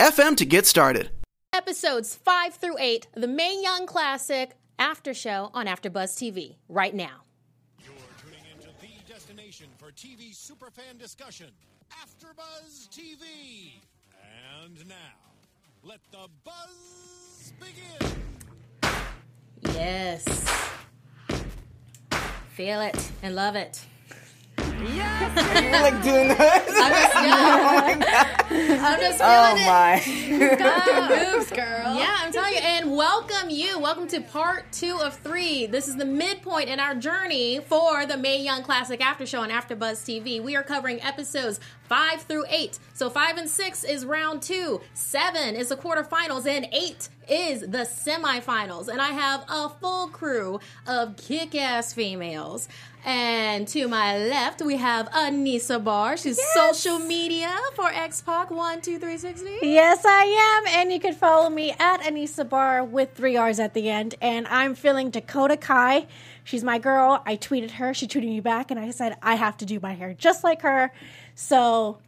anchor.fm to get started. Episodes 5 through 8, the Mae Young Classic After Show on AfterBuzz TV, right now. You're tuning into the destination for TV superfan discussion, AfterBuzz TV. And now, let the buzz begin. Yes. Feel it and love it. You're like doing that. I'm just Oh my I'm just feeling it. Oh, oh my. moves, girl. Yeah, I'm telling you. And welcome you. Welcome to part two of three. This is the midpoint in our journey for the Mae Young Classic After Show on AfterBuzz TV. We are covering episodes five through eight. So five and six is round two. Seven is the quarterfinals, and eight is the semifinals. And I have a full crew of kick-ass females. And to my left, we have Anissa Barr. She's social media for X-Pac 12360. Yes, I am. And you can follow me at Anissa Barr with three R's at the end. And I'm feeling Dakota Kai. She's my girl. I tweeted her. She tweeted me back. And I said, I have to do my hair just like her. So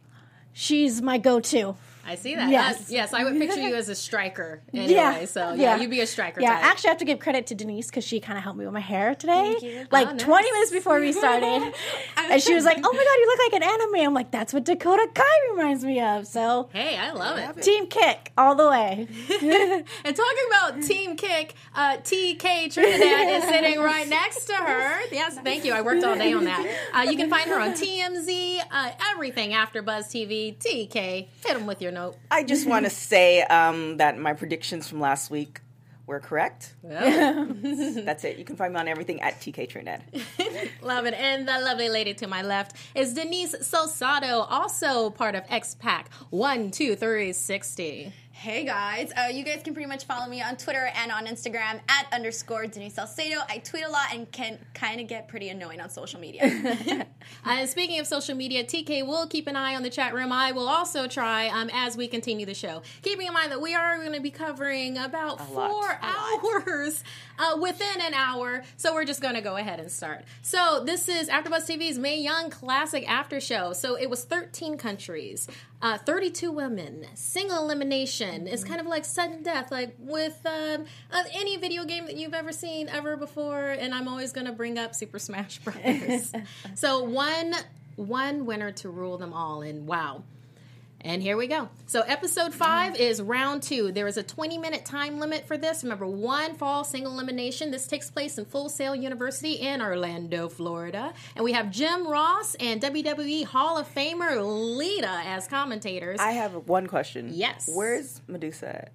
she's my go to. I see that. Yes. Yes, I would picture you as a striker anyway. Yeah. So yeah, you'd be a striker. Yeah, type. actually, I have to give credit to Denise because she kind of helped me with my hair today. you. Like Oh, nice. 20 minutes before we started. and she was like, oh my God, you look like an anime. I'm like, that's what Dakota Kai reminds me of. So, Hey, I love it. Team Kick all the way. And talking about Team Kick, uh, TK Trinidad is sitting right next to her. Yes, thank you. I worked all day on that. Uh, you can find her on TMZ, uh, everything AfterBuzz TV. TK, hit them with your note. I just want to say um, that my predictions from last week were correct. That's it. You can find me on everything at TK Trinidad. Love it. And the lovely lady to my left is Denise Salcedo, also part of X Pac 12360. Hey guys, uh, you guys can pretty much follow me on Twitter and on Instagram at underscore Denise Salcedo. I tweet a lot and can kind of get pretty annoying on social media. Uh, speaking of social media, TK will keep an eye on the chat room. I will also try um, as we continue the show. Keeping in mind that we are going to be covering about lot. four hours uh, within an hour, so we're just going to go ahead and start. So this is AfterBuzz TV's Mae Young Classic After Show. So it was 13 countries, uh, 32 women, single elimination. It's kind of like sudden death, like with um, uh, any video game that you've ever seen ever before. And I'm always going to bring up Super Smash Brothers. so one one winner to rule them all, and wow. And here we go. So, episode five is round two. There is a 20 minute time limit for this. Remember, one fall single elimination. This takes place in Full Sail University in Orlando, Florida. And we have Jim Ross and WWE Hall of Famer Lita as commentators. I have one question. Yes. Where's Medusa at?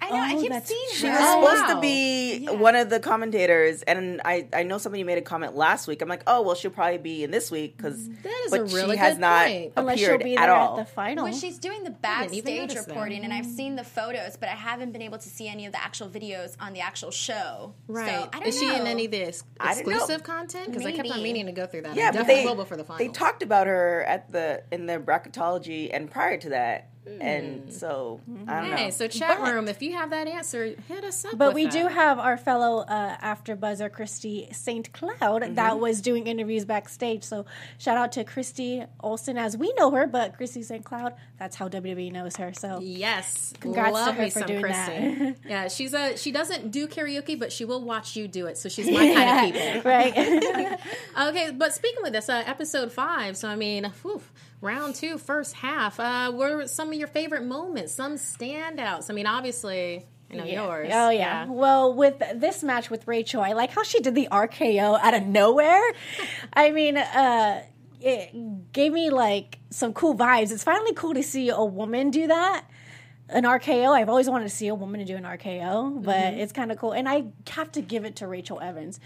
I know, I Oh, keep seeing her. She was Oh, supposed wow. to be one of the commentators, and I, I know somebody made a comment last week. I'm like, oh well, she'll probably be in this week because mm, That is but a really she has good not point. Unless she'll appeared be at all. at the final. Well, she's doing the backstage notice that. reporting, and I've seen the photos, but I haven't been able to see any of the actual videos on the actual show. right. So, I don't is she in know. any of the ex- I don't know. exclusive content? Because I kept on meaning to go through that. yeah, I but definitely they will before the final. they talked about her at the in the bracketology and prior to that, and so I don't Hey, know. so chat room, if you have that answer, hit us up. But with we that. do have our fellow uh, after buzzer, Christy St. Cloud, that was doing interviews backstage. So shout out to Christy Olson as we know her, but Christy St. Cloud, that's how WWE knows her. So Yes, Congrats love to her me for doing Christy. that. yeah, she's a she doesn't do karaoke, but she will watch you do it. So she's my kind of people. right. Okay, but speaking with this, uh, episode five. So I mean, whew, round two, first half. Uh, what were some of your favorite moments? Some standouts. I mean, obviously, I know yours. Oh yeah. Well, with this match with Rachel, I like how she did the RKO out of nowhere. I mean, uh it gave me like some cool vibes. It's finally cool to see a woman do that. An RKO. I've always wanted to see a woman do an RKO, but Mm-hmm. it's kind of cool. And I have to give it to Rachel Evans.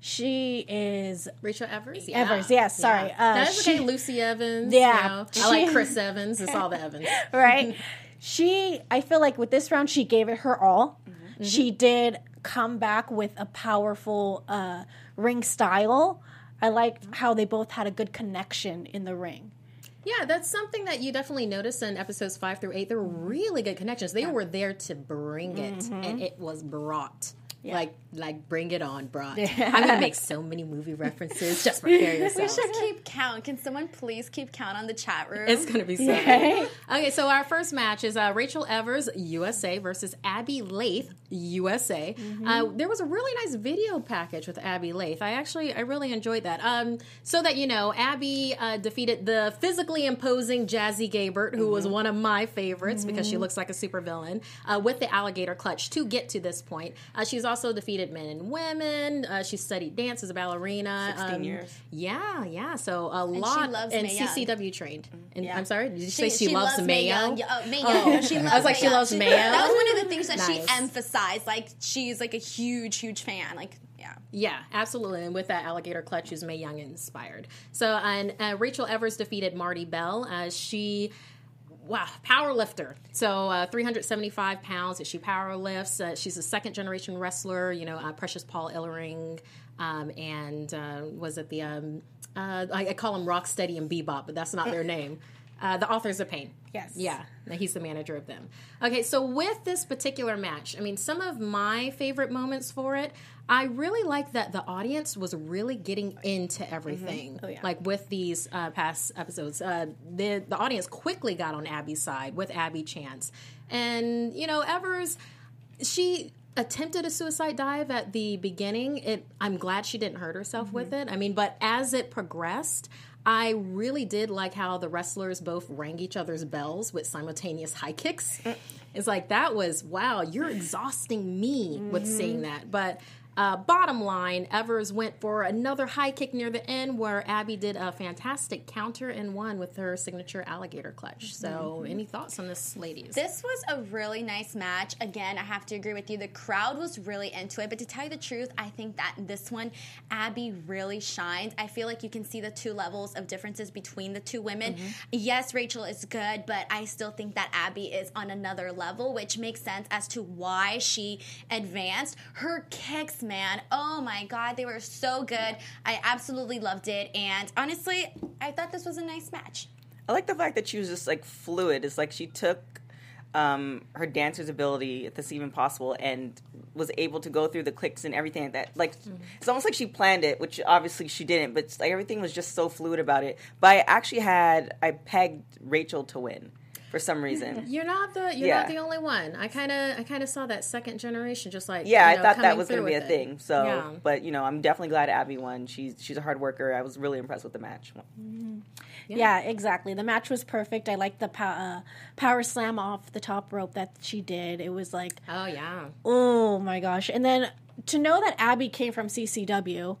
She is Rachel Evers. Yeah. Evers, yes, sorry. Uh, That's okay. she- Lucy Evans. Yeah. you know. I like Chris Evans. It's all the Evans. right? she I feel like with this round she gave it her all. Mm-hmm. She did come back with a powerful uh, ring style. I liked Mm-hmm. how they both had a good connection in the ring. Yeah, that's something that you definitely notice in episodes five through eight. There were really good connections. They were there to bring it, and it was brought. Like, like, bring it on, brought. I'm gonna make so many movie references. Just prepare We should keep count. Can someone please keep count on the chat room? It's gonna be so. Okay, so our first match is uh, Rachel Evers USA versus Abbey Laith USA. Uh, there was a really nice video package with Abbey Laith. I actually I really enjoyed that. Um, so that you know, Abby uh, defeated the physically imposing Jazzy Gabert, who was one of my favorites because she looks like a supervillain, uh, with the alligator clutch to get to this point. Uh, she's also defeated men and women. Uh, she studied dance as a ballerina. 16 Um, years. Yeah, yeah. So a lot loves and Mae Young. CCW trained. And Yeah. I'm sorry, did you say she, loves, Mayo? Young. Yeah, oh, Mae Oh. Young. She loves I was like, she Young. loves Mayo? That was one of the things that she emphasized. Like she's like a huge, huge fan. Like yeah. Yeah, absolutely. And with that alligator clutch, who's Mae Young inspired. So, and uh, Rachel Evers defeated Marti Belle. Uh, she. Wow, power lifter. So, uh, 375 pounds. Is she power lifts. Uh, she's a second generation wrestler. You know, uh, Precious Paul Ellering, um, and uh, was it the um, uh, I, I call him Rocksteady and Bebop, but that's not their name. Uh, the authors of Pain. Yes. Yeah, he's the manager of them. Okay, so with this particular match, I mean, some of my favorite moments for it, I really like that the audience was really getting into everything. yeah. Like with these uh, past episodes, uh, the the audience quickly got on Abby's side with Abby Chance, and you know Evers, she attempted a suicide dive at the beginning. It I'm glad she didn't hurt herself with it. I mean, but as it progressed, I really did like how the wrestlers both rang each other's bells with simultaneous high kicks. It's like that was wow, you're exhausting me with seeing that. But uh, bottom line, Evers went for another high kick near the end where Abby did a fantastic counter and won with her signature alligator clutch. So, any thoughts on this, ladies? This was a really nice match. Again, I have to agree with you. The crowd was really into it. But to tell you the truth, I think that this one, Abby really shined. I feel like you can see the two levels of differences between the two women. Yes, Rachel is good, but I still think that Abby is on another level, which makes sense as to why she advanced. Her kicks, man, oh my God, they were so good. I absolutely loved it. And honestly, I thought this was a nice match. I like the fact that she was just like fluid. It's like she took um, her dancer's ability, if that's even possible, and was able to go through the clicks and everything like that. Like it's almost like she planned it, which obviously she didn't. But like everything was just so fluid about it. But I actually had I pegged Rachel to win for some reason. You're not the you're Yeah. not the only one. I kind of I kind of saw that second generation, just like Yeah, you know, I thought that was going to be a it. thing. So, Yeah. but you know, I'm definitely glad Abby won. She's she's a hard worker. I was really impressed with the match. Yeah. exactly. The match was perfect. I liked the pow- uh, power slam off the top rope that she did. It was like, oh yeah, oh my gosh. And then to know that Abby came from CCW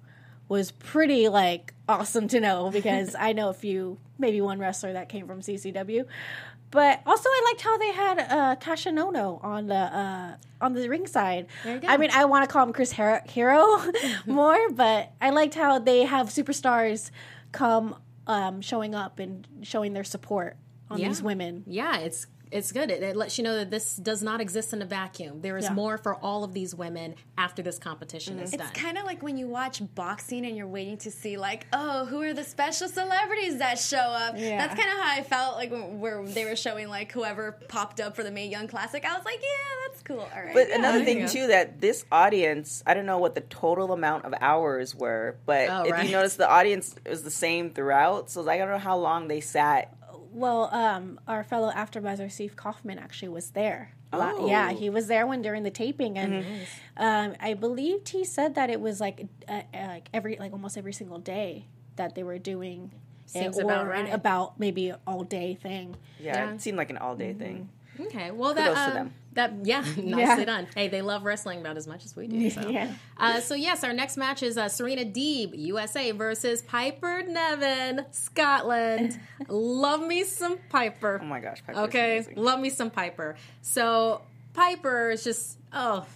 was pretty like awesome to know because I know a few, maybe one wrestler that came from CCW. But also, I liked how they had uh, Kassius Ohno on the uh, on the ringside. I mean, I want to call him Chris Hero, Hero more, but I liked how they have superstars come um, showing up and showing their support on Yeah. these women. yeah. It's it's good. It, it lets you know that this does not exist in a vacuum. There is Yeah. more for all of these women after this competition mm-hmm. is done. It's kind of like when you watch boxing and you're waiting to see, like, oh, who are the special celebrities that show up? Yeah. That's kind of how I felt like where they were showing like whoever popped up for the Mae Young Classic. I was like, yeah, that's cool. All right. But another thing too that this audience, I don't know what the total amount of hours were, but Oh, if right. you notice, the audience was the same throughout. So I don't know how long they sat. Well, um, our fellow AfterBuzzer Steve Kaufman actually was there. Oh. Yeah, he was there when during the taping, and Mm-hmm. um, I believed he said that it was like uh, uh, like every like almost every single day that they were doing. it, Seems or about an right. about maybe all day thing. Yeah, Yeah. it seemed like an all day thing. Okay, well Kudos that to them. That yeah, nicely Yeah. done. Hey, they love wrestling about as much as we do. So. Yeah. Uh, so yes, our next match is uh, Serena Deeb USA versus Piper Niven Scotland. love me some Piper. Oh my gosh, Piper's Okay, amazing. love me some Piper. So Piper is just oh.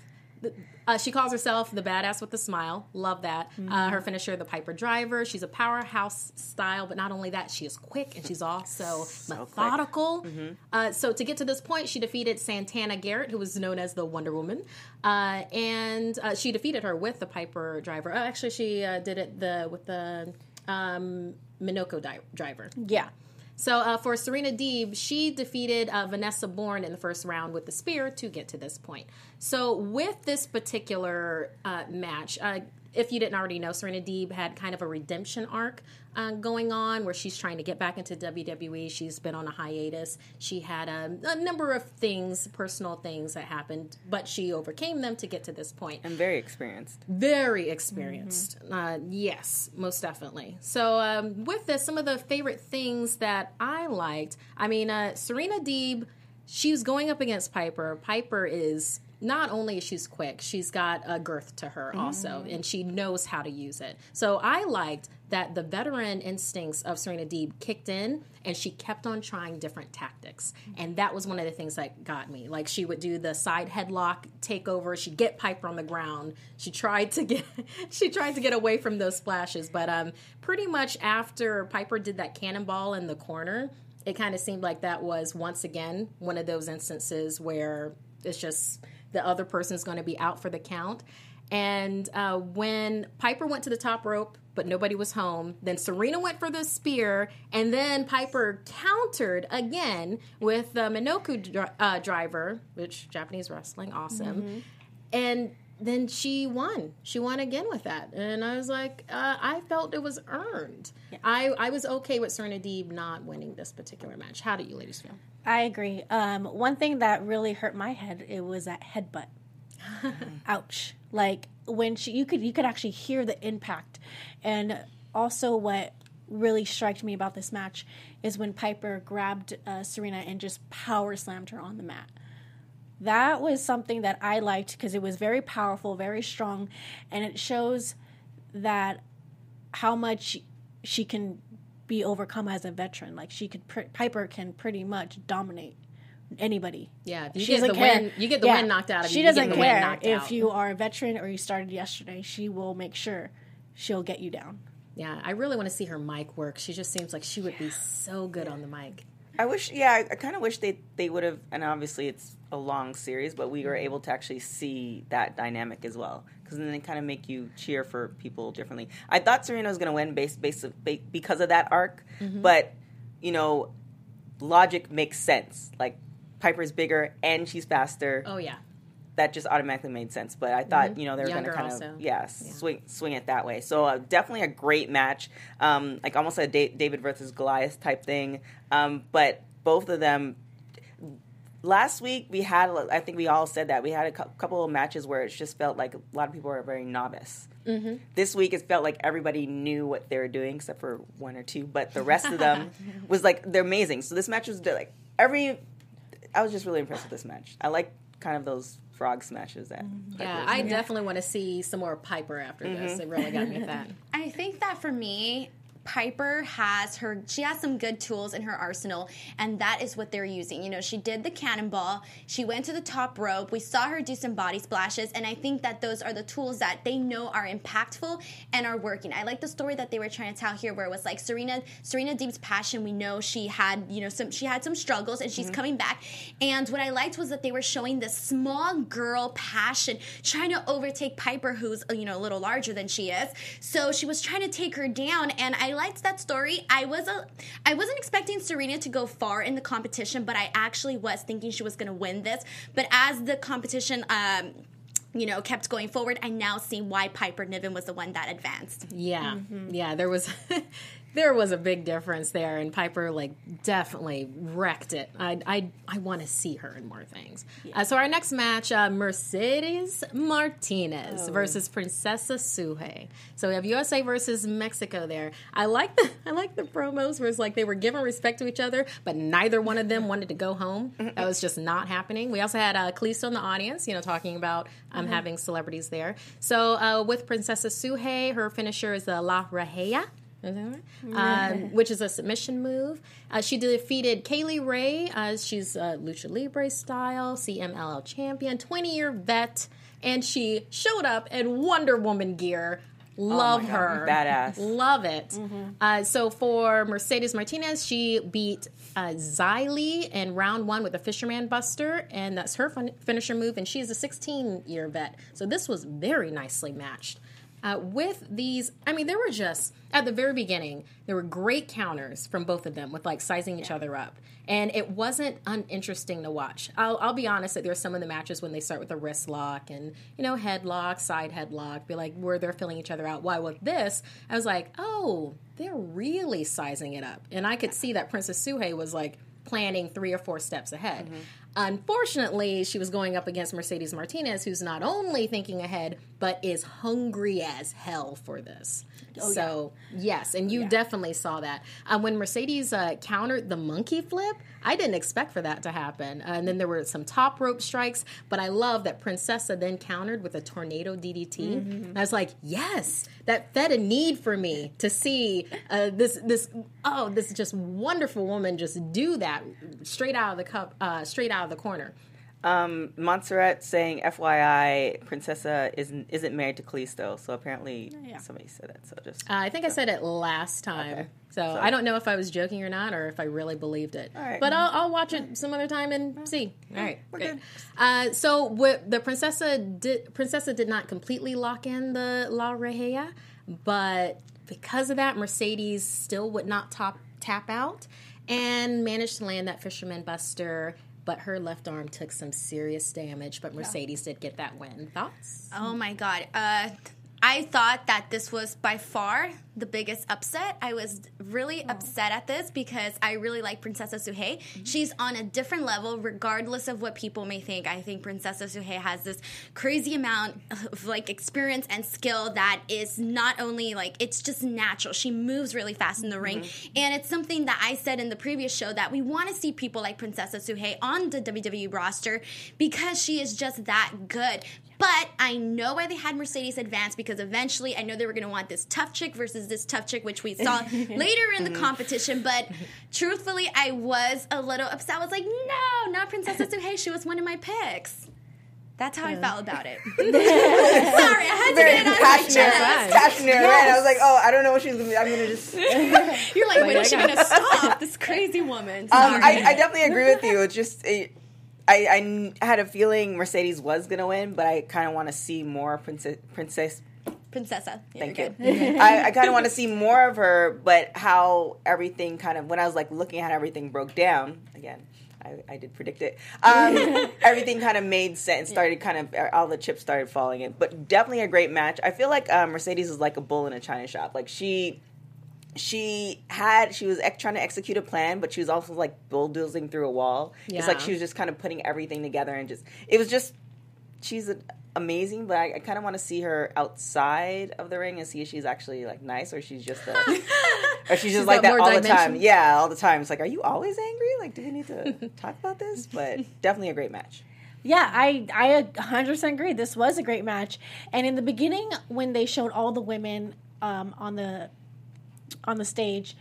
Uh, she calls herself the badass with the smile. Love that. Mm-hmm. Uh, her finisher, the Piper Driver. She's a powerhouse style, but not only that, she is quick and she's also methodical. Uh, so to get to this point, she defeated Santana Garrett, who was known as the Wonder Woman, uh, and uh, she defeated her with the Piper Driver. Uh, actually, she uh, did it the with the um, Michinoku di- Driver. Yeah. So uh, for Serena Deeb, she defeated uh, Vanessa Borne in the first round with the spear to get to this point. So with this particular uh, match, uh, if you didn't already know, Serena Deeb had kind of a redemption arc uh, going on where she's trying to get back into WWE. She's been on a hiatus. She had a, a number of things, personal things that happened, but she overcame them to get to this point I'm very experienced. very experienced. Uh, yes, most definitely. So, um, with this, some of the favorite things that I liked. I mean, uh, Serena Deeb, she was going up against Piper. Piper is not only is she's quick, she's got a girth to her also, and she knows how to use it. So I liked that the veteran instincts of Serena Deeb kicked in, and she kept on trying different tactics, and that was one of the things that got me. Like she would do the side headlock takeover, she'd get Piper on the ground. She tried to get she tried to get away from those splashes, but um, pretty much after Piper did that cannonball in the corner, it kind of seemed like that was once again one of those instances where it's just the other person is going to be out for the count. And uh, when Piper went to the top rope, but nobody was home, then Serena went for the spear, and then Piper countered again with the Michinoku dri- uh, driver, which Japanese wrestling, awesome. And then she won. She won again with that, and I was like, uh, I felt it was earned. I I was okay with Serena Deeb not winning this particular match. How do you ladies feel? I agree. Um, one thing that really hurt my head it was that headbutt. Ouch! Like when she, you could you could actually hear the impact, and also what really struck me about this match is when Piper grabbed uh, Serena and just power slammed her on the mat. That was something that I liked because it was very powerful, very strong, and it shows that how much she can be overcome as a veteran. Like she could, Piper can pretty much dominate anybody. Yeah, you She get the doesn't care. win. You get the Yeah. win knocked out of She you. you doesn't get the win care if out. you are a veteran or you started yesterday. She will make sure she'll get you down. Yeah, I really want to see her mic work. She just seems like she would be so good on the mic. I wish, yeah, I, I kind of wish they they would have, and obviously it's a long series, but we were able to actually see that dynamic as well, because then they kind of make you cheer for people differently. I thought Serena was going to win based, based ba- because of that arc, but you know, logic makes sense. Like Piper's bigger and she's faster. Oh yeah, that just automatically made sense. But I thought, you know, they were going to kind also. of, yeah, swing swing it that way. So uh, definitely a great match, um, like almost a da- David versus Goliath type thing. Um, but both of them. Last week we had, I think we all said that we had a cou- couple of matches where it just felt like a lot of people were very novice. Mm-hmm. This week it felt like everybody knew what they were doing except for one or two, but the rest of them was like they're amazing. So this match was like every. I was just really impressed with this match. I like kind of those frog smashes that. yeah. I definitely want to see some more Piper after this. It really got me with that. I think that for me, Piper has her she has some good tools in her arsenal and that is what they're using. You know, she did the cannonball, she went to the top rope, we saw her do some body splashes and I think that those are the tools that they know are impactful and are working. I like the story that they were trying to tell here where it was like Serena Serena Deeb's passion, we know she had, you know, some she had some struggles and she's mm-hmm. coming back. And what I liked was that they were showing this small girl passion trying to overtake Piper who's, you know, a little larger than she is. So she was trying to take her down and I liked that story. I was a I wasn't expecting Serena to go far in the competition, but I actually was thinking she was going to win this. But as the competition um you know, kept going forward. I now see why Piper Niven was the one that advanced. Yeah, yeah. There was there was a big difference there, and Piper like definitely wrecked it. I I I want to see her in more things. Uh, so our next match, uh, Mercedes Martinez versus Princesa Sugehit. So we have USA versus Mexico there. I like the I like the promos where it's like they were giving respect to each other, but neither one of them wanted to go home. That was just not happening. We also had uh, Kalisto in the audience, you know, talking about um, having celebrities there. So uh, with Princesa Sugehit, her finisher is the La Regia Is that right? Um, which is a submission move. Uh, she defeated Kay Lee Ray. Uh, she's a lucha libre style CMLL champion, 20 year vet, and she showed up in Wonder Woman gear. Love God, her, badass. Love it. Uh, so for Mercedes Martinez, she beat uh, Xia Li in round one with a Fisherman Buster, and that's her fin- finisher move. And she is a 16 year vet. So this was very nicely matched. Uh, with these, I mean, there were just at the very beginning, there were great counters from both of them with like sizing each other up, and it wasn't uninteresting to watch. I'll, I'll be honest that there's some of the matches when they start with a wrist lock and you know headlock, side headlock, be like where they're filling each other out. Why with this, I was like, oh, they're really sizing it up, and I could see that Princess Sugehit was like planning three or four steps ahead. Unfortunately, she was going up against Mercedes Martinez, who's not only thinking ahead, but is hungry as hell for this. so, yes, and you definitely saw that. Uh, when Mercedes uh, countered the monkey flip, I didn't expect for that to happen. Uh, and then there were some top rope strikes, but I love that Princesa then countered with a tornado DDT. And I was like, yes, that fed a need for me to see uh, this, this, oh, this just wonderful woman just do that straight out of the cup, uh, straight out of the corner. Um, Montserrat saying, "FYI, Princesa isn't isn't married to Kalisto." So apparently, somebody said that. So just Uh, I think I said it last time. Okay. So, So- I don't know if I was joking or not, or if I really believed it. right. But I'll, I'll watch it some other time and see. All right, we're great. good. Uh, so what the Princesa did, Princesa did not completely lock in the La Regia, but because of that, Mercedes still would not top tap out and managed to land that Fisherman Buster. But her left arm took some serious damage. But Mercedes did get that win. Thoughts? Oh my god. Uh, I thought that this was by far the biggest upset. I was really upset at this because I really like Princesa Sugehit. Mm-hmm. She's on a different level, regardless of what people may think. I think Princesa Sugehit has this crazy amount of like experience and skill that is not only like it's just natural. She moves really fast in the ring, mm-hmm. and it's something that I said in the previous show that we want to see people like Princesa Sugehit on the WWE roster because she is just that good. But I know why they had Mercedes advance because eventually I know they were going to want this tough chick versus this tough chick, which we saw later in the competition. But truthfully, I was a little upset. I was like, no, not Princesa Sugehit. She was one of my picks. That's how I felt about it. Sorry, I had to very get it out of my passionate, chest. passionate. Right? I was like, oh, I don't know what she's gonna be. I'm gonna just. You're like, when is she going to stop? This crazy woman. Um, I, I definitely agree with you. It's just it, I, I had a feeling Mercedes was gonna win, but I kind of want to see more princess princess. Princesa. Yeah, Thank you. I, I kind of want to see more of her, but how everything kind of when I was like looking at everything broke down again. I, I did predict it. Um, everything kind of made sense. Started kind of all the chips started falling in, but definitely a great match. I feel like uh, Mercedes is like a bull in a china shop. Like she she had she was ex- trying to execute a plan but she was also like bulldozing through a wall. It's like she was just kind of putting everything together and just it was just she's a, amazing but i, I kind of want to see her outside of the ring and see if she's actually like nice or she's just a, or she's just like that all the time. yeah all the time. It's like are you always angry? Like do we need to talk about this? But definitely a great match. Yeah, I I 100% agree. This was a great match. And in the beginning when they showed all the women um, on the on the stage,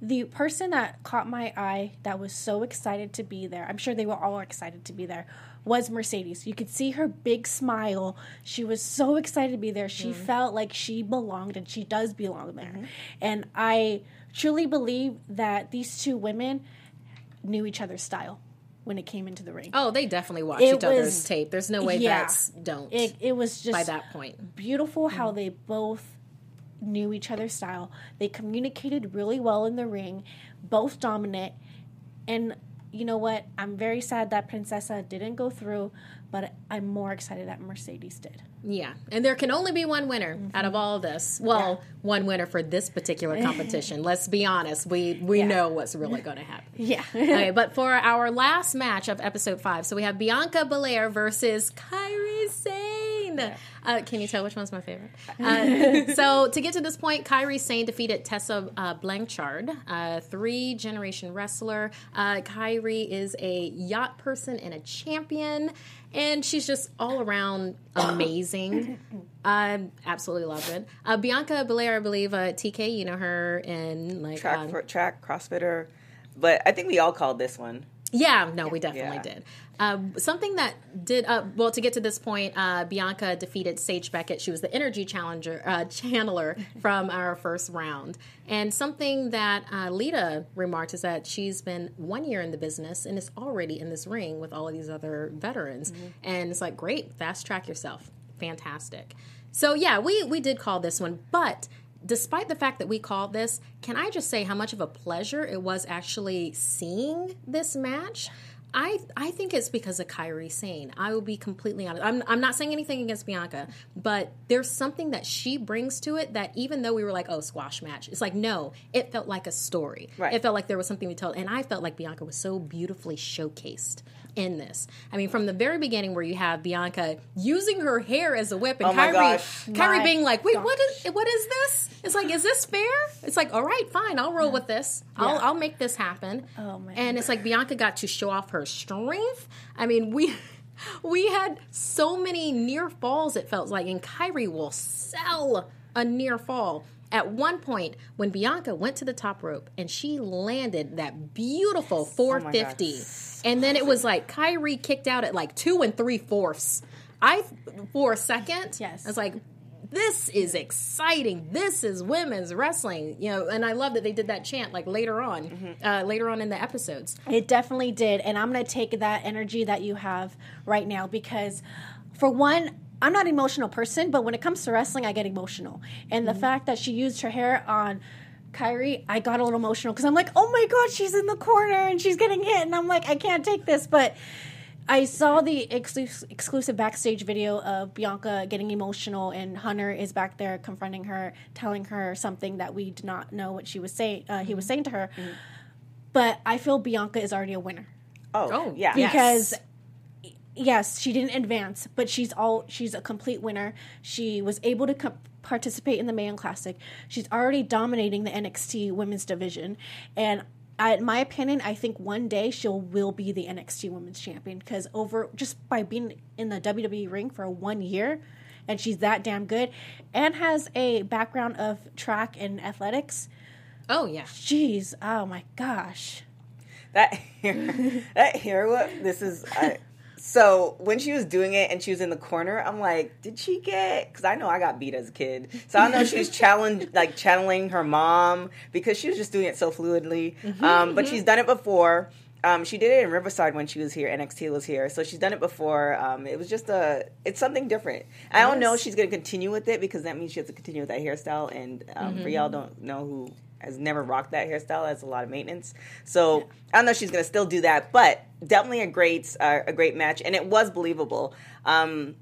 the person that caught my eye that was so excited to be there. I'm sure they were all excited to be there. Was Mercedes. You could see her big smile. She was so excited to be there. She mm-hmm. felt like she belonged and she does belong there. Mm-hmm. And I truly believe that these two women knew each other's style when it came into the ring. Oh, they definitely watched It each other's tape. There's no way yeah. that's don't It, it was just by that point. beautiful how mm-hmm. they both knew each other's style. They communicated really well in the ring, both dominant. And you know what? I'm very sad that Princesa didn't go through, but I'm more excited that Mercedes did. Yeah, and there can only be one winner mm-hmm. out of all this. Well, one winner for this particular competition. Let's be honest. We we Yeah. know what's really going to happen. Yeah. okay, but for our last match of episode five, so we have Bianca Belair versus Kairi Sane. Fine. Uh, can you tell which one's my favorite? Uh, so to get to this point, Kairi Sane defeated Tessa uh, Blanchard, a three generation wrestler. Uh, Kairi is a yacht person and a champion, and she's just all around amazing. I absolutely love it. Uh, Bianca Belair, I believe, uh, TK, you know her in like track um, for, track CrossFitter, but I think we all called this one. Yeah, no, we definitely Yeah. did. Uh, something that did uh, well to get to this point. Uh, Bianca defeated Sage Beckett. She was the energy challenger uh, channeler from our first round. And something that uh, Lita remarked is that she's been one year in the business and is already in this ring with all of these other veterans. And it's like, great, fast track yourself, fantastic. So yeah, we we did call this one, but despite the fact that we called this, can I just say how much of a pleasure it was actually seeing this match? I I think it's because of Kairi Sane. I will be completely honest. I'm I'm not saying anything against Bianca, but there's something that she brings to it that even though we were like, oh, squash match, it's like no, it felt like a story. Right. It felt like there was something we told, and I felt like Bianca was so beautifully showcased in this. I mean, from the very beginning, where you have Bianca using her hair as a whip, and Oh my Kairi gosh. Kairi My being like, wait, what is what is this? It's like, is this fair? It's like, all right, fine, I'll roll with this. I'll I'll make this happen. Oh, man. And it's like Bianca got to show off her strength. I mean, we we had so many near falls. It felt like, and Kairi will sell a near fall. At one point, when Bianca went to the top rope and she landed that beautiful 450, and then it was like Kairi kicked out at like two and three fourths. I, for a second, Yes. I was like, this is exciting. This is women's wrestling, you know. And I love that they did that chant like later on, uh, later on in the episodes. It definitely did. And I'm going to take that energy that you have right now because, for one, I'm not an emotional person, but when it comes to wrestling, I get emotional. And the fact that she used her hair on Kairi, I got a little emotional because I'm like, oh my God, she's in the corner and she's getting hit. And I'm like, I can't take this. But I saw the exclus- exclusive backstage video of Bianca getting emotional, and Hunter is back there confronting her, telling her something that we did not know what she was saying. Uh, he was saying to her. But I feel Bianca is already a winner Oh, Oh, yeah. because yes, she didn't advance, but she's all she's a complete winner. She was able to co- participate in the Mae Young Classic. She's already dominating the NXT Women's Division, and I, in my opinion, I think one day she'll will be the NXT Women's Champion because over just by being in the WWE ring for one year. And she's that damn good, and has a background of track and athletics. Oh yeah, Jeez, oh my gosh! that hair, that hair whip. This is I, so when she was doing it and she was in the corner. I'm like, did she get? Because I know I got beat as a kid, so I know if she was challenged, like channeling her mom because she was just doing it so fluidly. um, but she's done it before. Um, she did it in Riverside when she was here. NXT was here, so she's done it before. Um, it was just a, it's something different. I don't know if she's going to continue with it because that means she has to continue with that hairstyle. And um, for y'all don't know who has never rocked that hairstyle, that's a lot of maintenance. So I don't know if she's going to still do that, but definitely a great, uh, a great match, and it was believable. Um,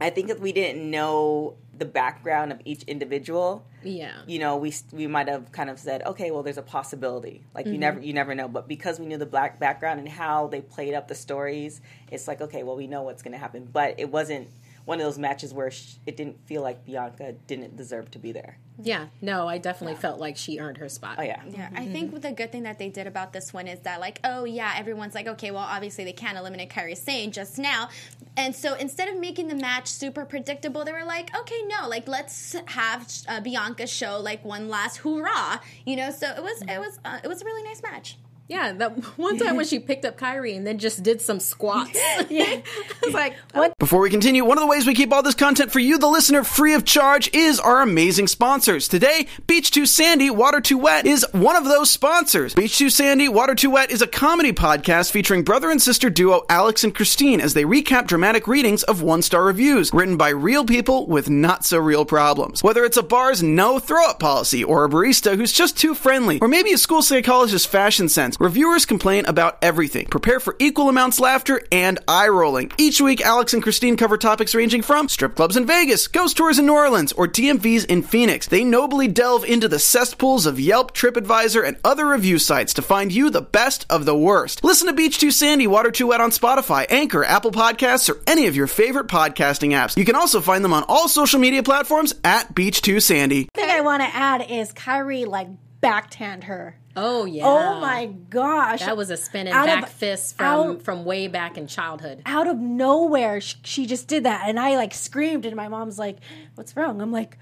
I think if we didn't know the background of each individual, yeah. you know, we we might have kind of said, okay, well, there's a possibility. Like you never you never know, but because we knew the black background and how they played up the stories, it's like, okay, well, we know what's going to happen. But it wasn't one of those matches where sh- it didn't feel like Bianca didn't deserve to be there. Yeah, no, I definitely felt like she earned her spot. Oh yeah, Yeah, I think the good thing that they did about this one is that, like, oh yeah, everyone's like, okay, well, obviously they can't eliminate Kairi Sane just now, and so instead of making the match super predictable, they were like, okay, no, like let's have uh, Bianca show like one last hoorah, you know. So it was, it was, uh, it was a really nice match. Yeah, that one time when she picked up Kairi and then just did some squats. yeah, I was like, what? Before we continue, one of the ways we keep all this content for you, the listener, free of charge is our amazing sponsors. Today, Beach Too Sandy, Water Too Wet is one of those sponsors. Beach Too Sandy, Water Too Wet is a comedy podcast featuring brother and sister duo Alex and Christine as they recap dramatic readings of one star reviews written by real people with not so real problems. Whether it's a bar's no throw up policy or a barista who's just too friendly, or maybe a school psychologist's fashion sense, Reviewers complain about everything. Prepare for equal amounts laughter and eye rolling. Each week, Alex and Christine cover topics ranging from strip clubs in Vegas, ghost tours in New Orleans, or DMVs in Phoenix. They nobly delve into the cesspools of Yelp, TripAdvisor, and other review sites to find you the best of the worst. Listen to Beach Too Sandy, Water Too Wet on Spotify, Anchor, Apple Podcasts, or any of your favorite podcasting apps. You can also find them on all social media platforms at Beach Too Sandy. thing I want to add is Kairi like backhand her. Oh yeah. Oh my gosh. That was a spinning Out of- back fist from out- from way back in childhood. out of nowhere sh- she just did that and I like screamed and my mom's like, "What's wrong?" I'm like,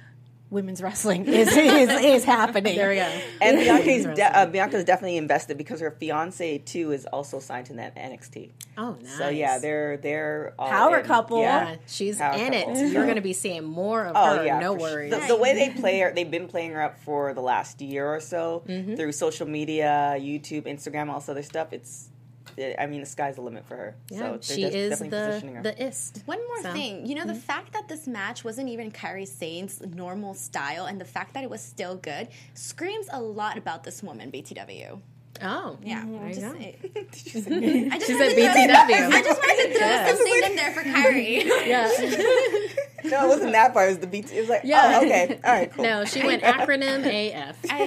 "Women's wrestling is is, is happening." There we go. And Bianca's de- uh, Bianca's definitely invested because her fiance too is also signed to that NXT. Oh, nice. So yeah, they're they're all Power in. couple. Yeah, she's Power in couple. it. You're going to be seeing more of Oh her. yeah, no for sure. worries. The, the way they play her, they've been playing her up for the last year or so Mm-hmm. through social media, YouTube, Instagram, all this other stuff. It's, it, I mean, the sky's the limit for her. yeah, so they're she just is definitely the positioning her. the ist. One more So- thing, you know, the mm-hmm. fact that this match wasn't even Kairi Sane's normal style, and the fact that it was still good, screams a lot about this woman, BTW. Oh, Yeah, mm-hmm. There just, go. I just She wanted said to throw- BTW. I just wanted to throw Yes. something in there for Kairi. yeah. no, it wasn't that part. It was the BT. It was like, oh, Yeah. oh, okay, all right, cool. No, she went acronym AF. I, I,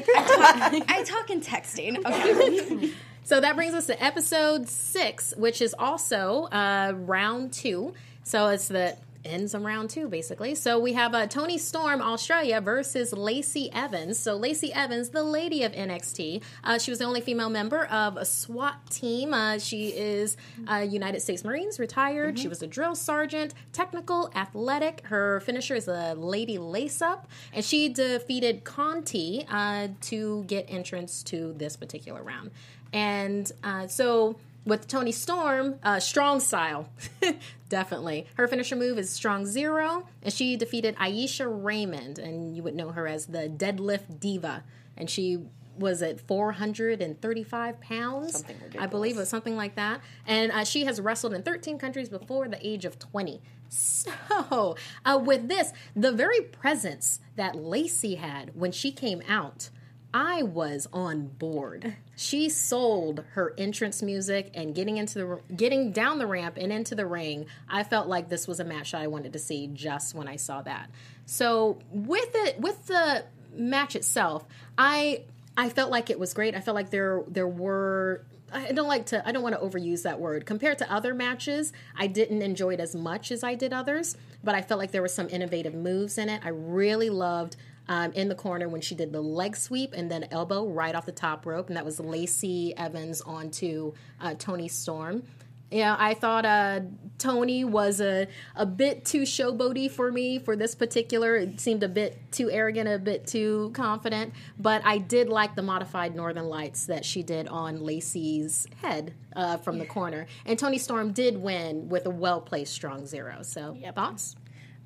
talk, I talk in texting. Okay. So that brings us to episode six, which is also uh, round two. So it's the ends of round two, basically. So we have uh, Toni Storm, Australia, versus Lacey Evans. So Lacey Evans, the lady of NXT, uh, she was the only female member of a SWAT team. Uh, she is uh, United States Marines, retired. She was a drill sergeant, technical, athletic. Her finisher is a lady lace up, and she defeated Conti uh, to get entrance to this particular round. And uh, so with Toni Storm, uh, strong style, definitely. Her finisher move is strong zero, and she defeated Ayesha Raymond, and you would know her as the deadlift diva. And she was at 435 pounds, Something I believe it was something like that. And uh, she has wrestled in 13 countries before the age of 20. So, uh, with this, the very presence that Lacey had when she came out, I was on board. She sold her entrance music and getting into the getting down the ramp and into the ring. I felt like this was a match that I wanted to see just when I saw that. So with it with the match itself, I I felt like it was great. I felt like there there were I don't like to I don't want to overuse that word. Compared to other matches, I didn't enjoy it as much as I did others, but I felt like there were some innovative moves in it. I really loved um, in the corner when she did the leg sweep and then elbow right off the top rope, and that was Lacey Evans onto uh, Toni Storm. Yeah, I thought uh, Toni was a, a bit too showboaty for me for this particular. It seemed a bit too arrogant, a bit too confident. But I did like the modified Northern Lights that she did on Lacey's head uh, from the corner. And Toni Storm did win with a well placed strong zero. So, thoughts?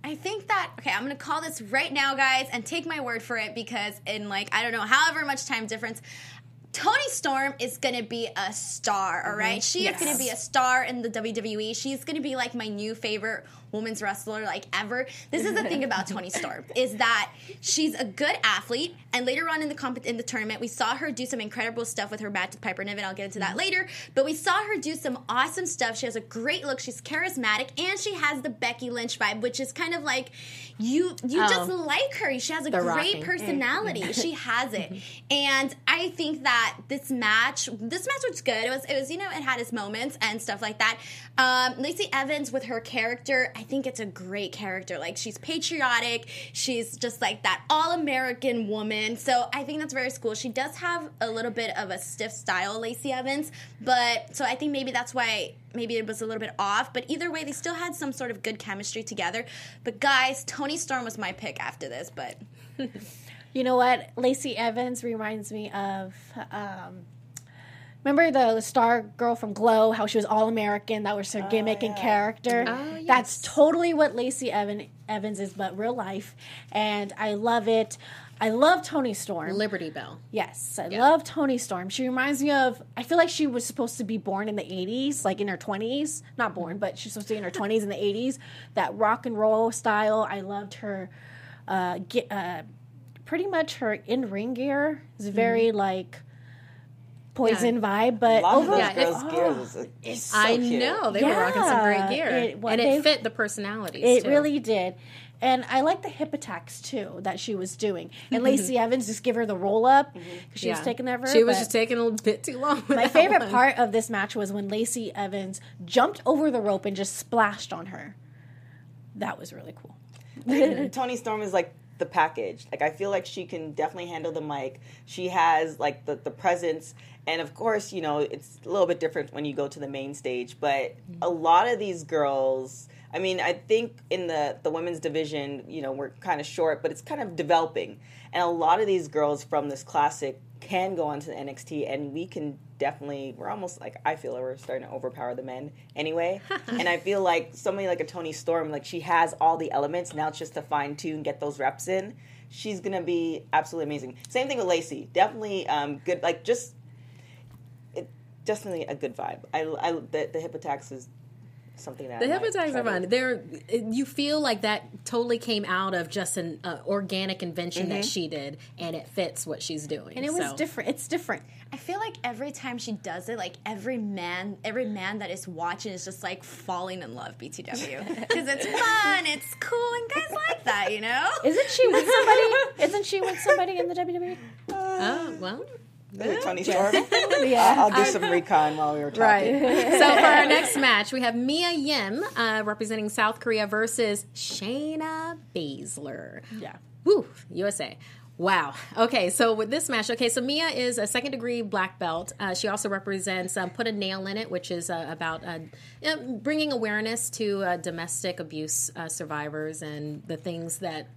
I think that okay, I'm gonna call this right now, guys, and take my word for it because in like I don't know, however much time difference. Toni Storm is gonna be a star, all right? Mm-hmm. She is gonna be a star in the WWE. She's gonna be like my new favorite women's wrestler, like ever. This is the thing about Toni Storm is that she's a good athlete, and later on in the comp- in the tournament, we saw her do some incredible stuff with her match with Piper Niven. I'll get into that mm-hmm. later, but we saw her do some awesome stuff. She has a great look. She's charismatic, and she has the Becky Lynch vibe, which is kind of like you you Oh. just like her. She has a great rocking. personality. Mm. she has it, mm-hmm. and I think that this match, this match was good. It was, it was, you know, it had its moments and stuff like that. Um, Lacey Evans with her character, I think it's a great character. Like she's patriotic. She's just like that all American woman. So I think that's very cool. She does have a little bit of a stiff style, Lacey Evans, but so I think maybe that's why maybe it was a little bit off. But either way, they still had some sort of good chemistry together. But guys, Toni Storm was my pick after this, but. You know what? Lacey Evans reminds me of. Um, remember the star girl from Glow? How she was all American. That was her gimmick and character. Oh, yes. That's totally what Lacey Evan, Evans is, but real life. And I love it. I love Toni Storm. Liberty Belle. Yes, I love Toni Storm. She reminds me of. I feel like she was supposed to be born in the '80s, like in her 20s. Not born, but she's supposed to be in her 20s in the '80s. That rock and roll style. I loved her. Uh, get, uh, pretty much her in ring gear is very like poison vibe, but A lot of over those Yeah, girls' it's- gears is, is so I cute. know they were rocking some great gear, it- what and it fit the personalities. It too. really did. And I like the hip attacks too that she was doing. And Lacey mm-hmm. Evans just give her the roll up mm-hmm. because she was taking that She was just taking a little bit too long. with My that favorite one. part of this match was when Lacey Evans jumped over the rope and just splashed on her. That was really cool. Toni Storm is like the package. Like I feel like she can definitely handle the mic. She has like the the presence, and of course, you know it's a little bit different when you go to the main stage. But a lot of these girls. I mean, I think in the the women's division, you know, we're kind of short, but it's kind of developing. And a lot of these girls from this classic can go onto the NXT, and we can definitely. We're almost like I feel like we're starting to overpower the men anyway. and I feel like somebody like a Toni Storm, like she has all the elements. Now it's just to fine tune, get those reps in. She's gonna be absolutely amazing. Same thing with Lacey. Definitely um, good. Like just definitely a good vibe. I, I the, the hip attacks is something that The I hip might attacks try are fun. They're you feel like that totally came out of just an uh, organic invention that she did, and it fits what she's doing. And it was So- different. It's different. I feel like every time she does it, like every man, every man that is watching is just like falling in love BTW because it's fun, it's cool, and guys like that, you know. Isn't she with somebody? Isn't she with somebody in the WWE? Oh well, It Toni Storm? Yeah. I'll do some recon while we were talking. right. so for our next match, we have Mia Yim uh, representing South Korea versus Shayna Baszler. Yeah. Woo, USA. Wow. Okay, so with this match, okay, so Mia is a second degree black belt. Uh, she also represents um, Put a Nail in It, which is uh, about uh, bringing awareness to uh, domestic abuse uh, survivors and the things that.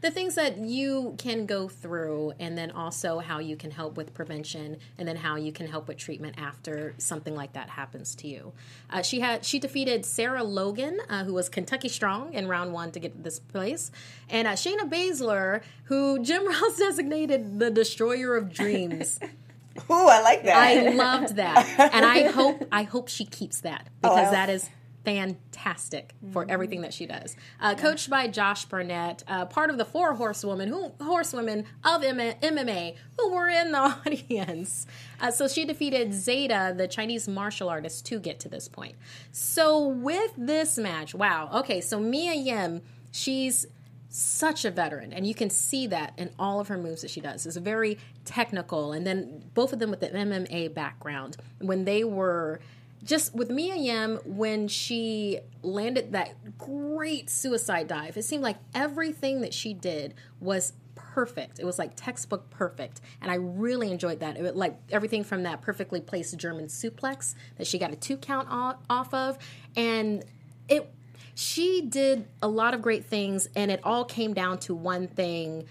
The things that you can go through, and then also how you can help with prevention, and then how you can help with treatment after something like that happens to you. Uh, she had she defeated Sarah Logan, uh, who was Kentucky Strong in round one to get to this place, and uh, Shayna Baszler, who Jim Ross designated the destroyer of dreams. Ooh, I like that. I loved that, and I hope I hope she keeps that because I- that is fantastic for everything that she does. Uh, coached by Josh Barnett, uh, part of the four horsewomen who horsewomen of M- MMA who were in the audience. Uh, so she defeated Zeta, the Chinese martial artist, to get to this point. So with this match, wow. Okay, so Mia Yim, she's such a veteran and you can see that in all of her moves that she does it's very technical and then both of them with the mma background when they were just with mia yim when she landed that great suicide dive it seemed like everything that she did was perfect. It was like textbook perfect and i really enjoyed that. It like everything from that perfectly placed german suplex that she got a two count off of and it she did a lot of great things and it all came down to one thing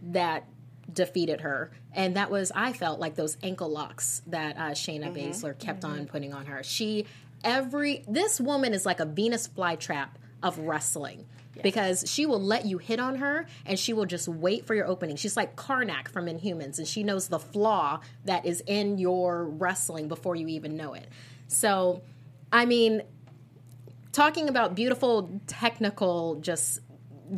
that defeated her and that was i felt like those ankle locks that uh, shayna baszler kept on putting on her. She every this woman is like a venus flytrap of wrestling because she will let you hit on her and she will just wait for your opening. She's like karnak from inhumans and she knows the flaw that is in your wrestling before you even know it. So i mean talking about beautiful technical just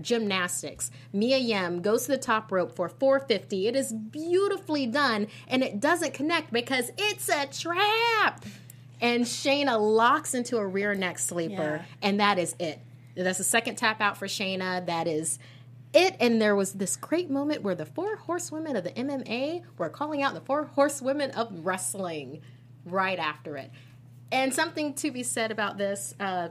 gymnastics. Mia yim goes to the top rope for 450 it is beautifully done and it doesn't connect because it's a trap. And shayna locks into a rear neck sleeper Yeah. and that is it. That's the second tap out for shayna. That is it. And there was this great moment where the four horsewomen of the mma were calling out the four horsewomen of wrestling right after it. And something to be said about this uh,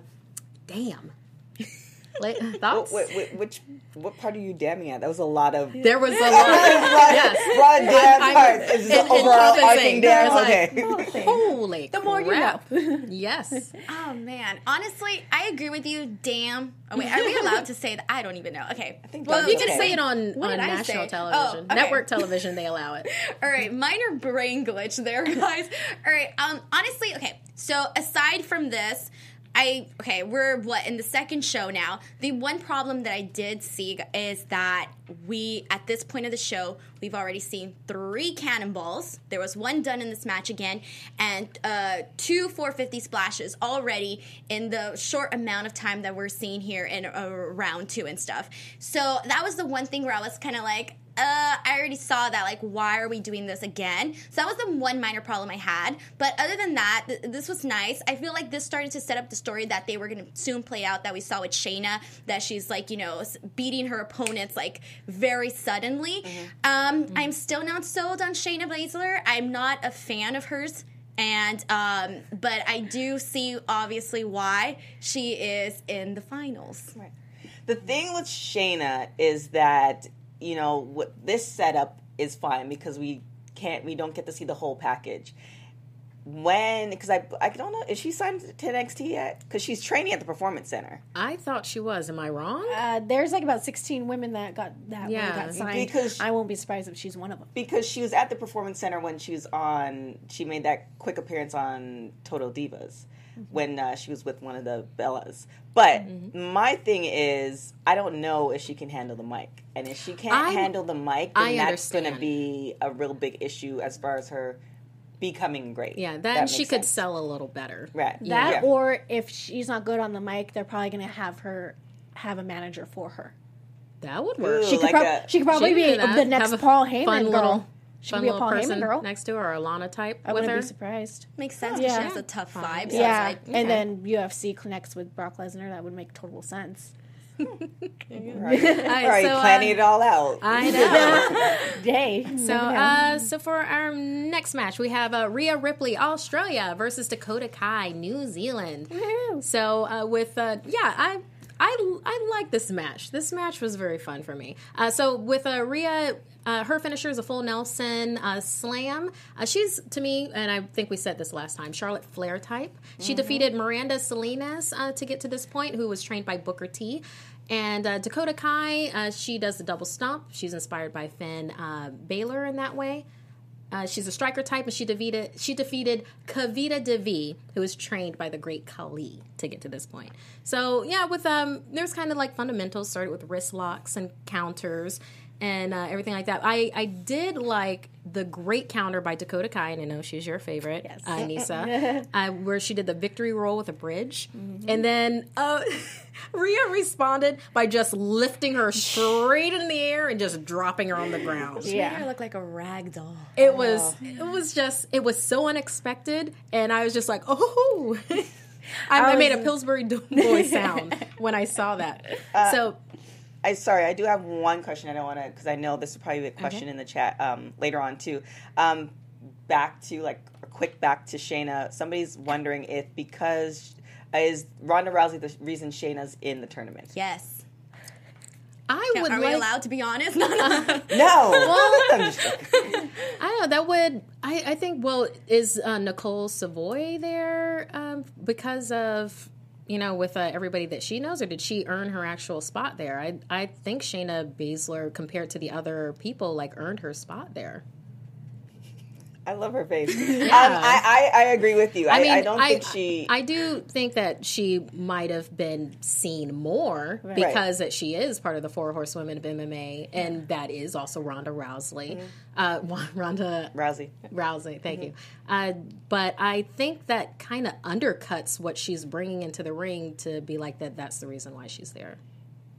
damn like, thoughts Wait, wait, which what part are you damning at? That was a lot of there was a lot yes broad dance I'm- part. Is the and- and overall encompassing. arcing dance? Like, Okay. holy The more you crap. know. yes Oh man, honestly, I agree with you. Damn. Oh wait, are we allowed to say that? I don't even know. Okay. think well that's you can okay. say it on, What on national say? television Oh, okay. network television they allow it All right, minor brain glitch there, guys. All right, um, honestly, okay. So aside from this, I okay, we're what in the second show now. The one problem that I did see is that we at this point of the show we've already seen three cannonballs. There was one done in this match again, and uh, two 450 splashes already in the short amount of time that we're seeing here in uh, round two and stuff. So that was the one thing where I was kind of like. I already saw that. Like, why are we doing this again? So that was the one minor problem I had. But other than that, th- this was nice. I feel like this started to set up the story that they were going to soon play out that we saw with Shayna, that she's like, you know, beating her opponents like very suddenly. Um, I'm still not sold on Shayna Baszler. I'm not a fan of hers. And um, but I do see obviously why she is in the finals. Right. The thing with Shayna is that you know what this setup is fine because we can't we don't get to see the whole package. When because I I don't know is she signed to NXT yet? Because she's training at the Performance Center. I thought she was. Am I wrong? Uh, there's like about 16 women that got that Yeah, got signed. because- I won't be surprised if she's one of them. because she was at the performance center when she was on she made that quick appearance on total divas when uh, she was with one of the bellas but my thing is i don't know if she can handle the mic and if she can't I- handle the mic then I that's going to be a real big issue as far as her becoming great yeah, That then makes she could sense. sell a little better. right That Yeah. or if she's not good on the mic, they're probably going to have her have a manager for her. That would work. Ooh, She could, like prob- a- she could probably She be could do that. the next Have a Paul fun Heyman girl. little- She Fun could be a little Paul person Heyman girl. next to her, or a Lana type I with wouldn't her. be surprised. Makes sense. Yeah. Yeah. She has a tough vibe. So it's Yeah, like, and then UFC connects with Brock Lesnar. That would make total sense. right, All right, All right, so, planning uh, it all out I know. Day. So, uh, so for our next match, we have uh, Rhea Ripley, Australia, versus Dakota Kai, New Zealand. So, uh, with uh, yeah, I. I, I like this match. This match was very fun for me. Uh, so with uh, Rhea, uh, her finisher is a full Nelson uh, slam. Uh, she's to me, and I think we said this last time, Charlotte Flair type. She defeated Miranda Salinas uh, to get to this point, who was trained by Booker T. And uh, Dakota Kai, uh, she does the double stomp. She's inspired by Finn uh, Balor in that way. Uh, she's a striker type, and she defeated she defeated Kavita Devi, who was trained by the great Khali to get to this point. So yeah, with um, there's kind of like fundamentals started with wrist locks and counters and uh, everything like that. I I did like the great counter by Dakota Kai, and I know she's your favorite, Yes. uh, Nisa, uh, where she did the victory roll with a bridge, Mm-hmm. and then uh, Rhea responded by just lifting her straight in the air and just dropping her on the ground. Made her yeah. look like a rag doll. It was it was just it was so unexpected, and I was just like, oh. I, I, I made a Pillsbury Doughboy sound when I saw that. so I sorry, I do have one question. I don't want to because I know this will probably be a question in the chat um, later on too. Um, back to like a quick back to Shayna. Somebody's wondering if because is Ronda Rousey the reason Shayna's in the tournament? Yes. I would Are like we allowed to be honest? No, no. No, I'm just joking. I don't know that would I, I think well is uh, Nicole Savoy there um, because of you know with uh, everybody that she knows or did she earn her actual spot there? I I think Shayna Baszler compared to the other people like earned her spot there. I love her face. Um, I, I I agree with you. I, I, don't think she. I do think that she might have been seen more because that she is part of the Four Horsewomen of MMA, and that is also Ronda Rousey. Uh, Ronda Rousey. Rousey, thank you. Uh, but I think that kind of undercuts what she's bringing into the ring to be like that. That's the reason why she's there.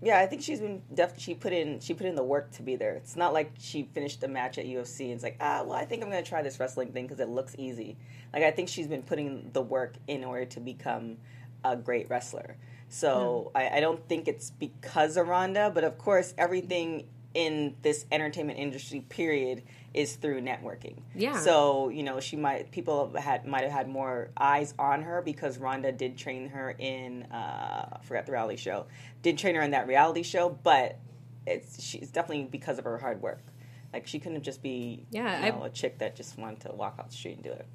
Yeah, I think she's been def- she put in she put in the work to be there. It's not like she finished a match at UFC and it's like ah well I think I'm gonna try this wrestling thing because it looks easy. Like I think she's been putting the work in order to become a great wrestler. So I, I don't think it's because of Ronda, but of course everything in this entertainment industry period is through networking. Yeah. So you know she might people had might have had more eyes on her because Ronda did train her in uh, I forgot the reality show did train her in that reality show, but it's she's definitely because of her hard work. Like she couldn't just be Yeah, you know, a chick that just wanted to walk out the street and do it.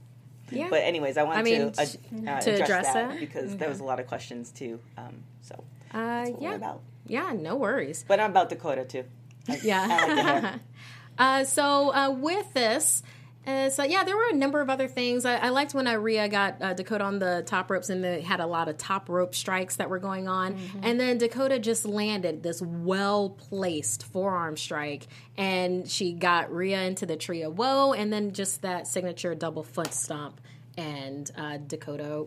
Yeah. But anyways, I wanted I mean, to, uh, uh, to address, address that, that? because there was a lot of questions too. Um, so uh, yeah, yeah, no worries. But I'm about Dakota too. I Yeah. uh, so uh, with this, uh, so yeah, there were a number of other things. I, I liked when Rhea got uh, Dakota on the top ropes, and they had a lot of top rope strikes that were going on. And then Dakota just landed this well placed forearm strike, and she got Rhea into the tree of woe, and then just that signature double foot stomp, and uh, Dakota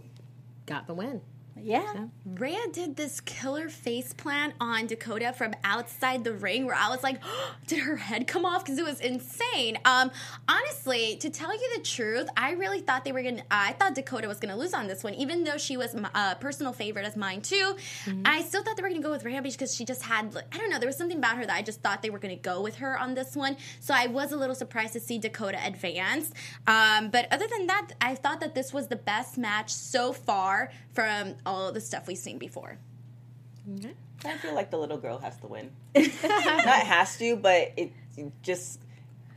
got the win. Yeah. Rhea did this killer face plant on Dakota from outside the ring where I was like, did her head come off? Because it was insane. Um, honestly, to tell you the truth, I really thought they were going to, I thought Dakota was going to lose on this one, even though she was my uh, personal favorite as mine too. I still thought they were going to go with Rhea because she just had, I don't know, there was something about her that I just thought they were going to go with her on this one. So I was a little surprised to see Dakota advance. Um, but other than that, I thought that this was the best match so far from all the stuff we've seen before. I feel like the little girl has to win. Not has to, but it, it just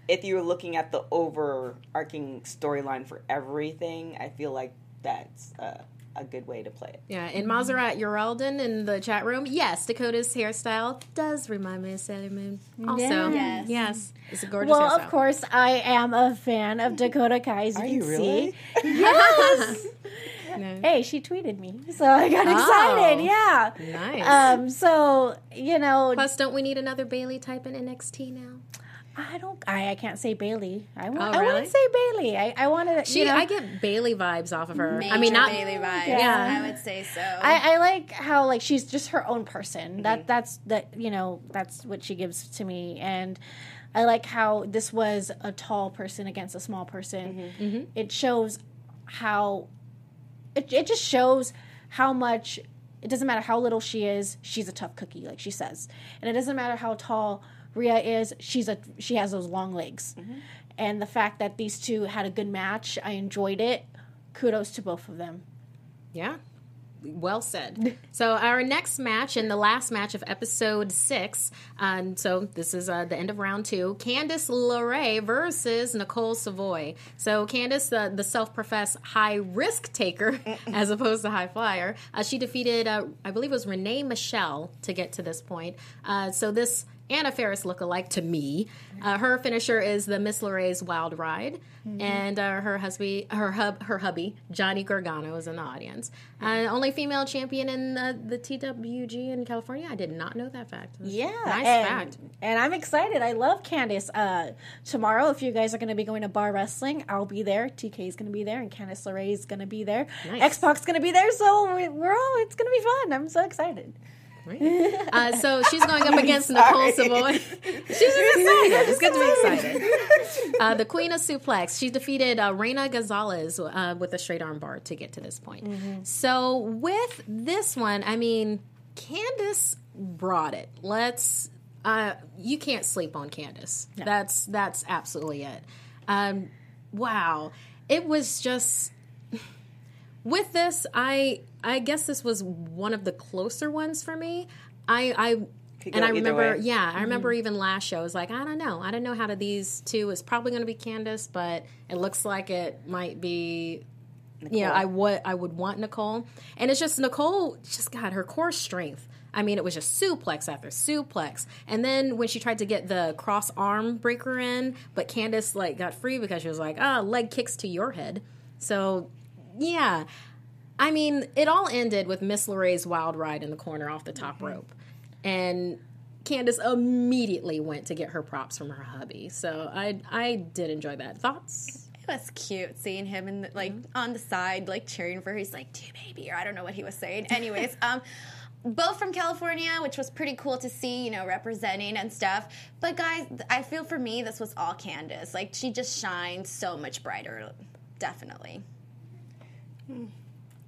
if you're looking at the overarching storyline for everything, I feel like that's uh, a good way to play it. Yeah, and Maserat Uralden in the chat room. Yes, Dakota's hairstyle does remind me of Sailor Moon. Also, Yes. yes, it's a gorgeous Well, hairstyle. of course, I am a fan of Dakota Kai. As you Are can you really? see, yes. No. hey, she tweeted me, so I got Oh. excited. Yeah. Nice. Um. So you know, Plus, don't we need another Bayley type in NXT now? I don't. I, I can't say Bayley. I want. Oh, I really? want to say Bayley. I, I want to. She, you know, I get Bayley vibes off of her. Major I mean, not Bayley vibes. Yeah. I would say so. I, I like how like she's just her own person. Mm-hmm. That that's that you know that's what she gives to me, and I like how this was a tall person against a small person. Mm-hmm. It shows how it it just shows how much it doesn't matter how little she is. She's a tough cookie, like she says, and it doesn't matter how tall Rhea is. She's a she has those long legs, mm-hmm. and the fact that these two had a good match, I enjoyed it. Kudos to both of them. Yeah. Well said. So our next match and the last match of episode six. Um, so this is uh, the end of round two. Candice LeRae versus Nicole Savoy. So Candice, the, the self-professed high risk taker, as opposed to high flyer, uh, she defeated, uh, I believe it was Renee Michelle to get to this point. Uh, so this Anna Faris look-alike to me. Uh, her finisher is the Miss LeRae's Wild Ride, and uh, her husband, her hub, her hubby Johnny Gargano is in the audience. Uh, only female champion in the, the PWG in California. I did not know that fact. Yeah, nice and, fact. And I'm excited. I love Candice. Uh, tomorrow, if you guys are going to be going to bar wrestling, I'll be there. TK is going to be there, and Candice LeRae is going to be there. Nice. X Pac's going to be there. So we're all. It's going to be fun. I'm so excited. Uh, so she's going up against Nicole Savoy. she's excited. It's good to be excited. Uh, the Queen of Suplex. She defeated uh, Reina Gonzalez uh, with a straight arm bar to get to this point. So with this one, I mean, Candice brought it. Let's. Uh, you can't sleep on Candice. That's that's absolutely it. Um, wow, it was just with this, I I guess this was one of the closer ones for me. I I and I remember, way. yeah, I remember even last show. I was like, I don't know, I don't know how to these two is probably going to be Candice, but it looks like it might be. Yeah, I would I would want Nicole, and it's just Nicole just got her core strength. I mean, it was just suplex after suplex, and then when she tried to get the cross arm breaker in, but Candice like got free because she was like, ah, leg kicks to your head. So yeah. I mean, it all ended with Miss LeRae's wild ride in the corner off the top mm-hmm. rope. And Candice immediately went to get her props from her hubby. So I I did enjoy that. Thoughts? It was cute seeing him in the, mm-hmm. like on the side, like cheering for her. He's like, "Do baby," or I don't know what he was saying. Anyways, um, both from California, which was pretty cool to see, you know, representing and stuff. But guys, I feel for me, this was all Candice. Like she just shined so much brighter. Definitely. Hmm.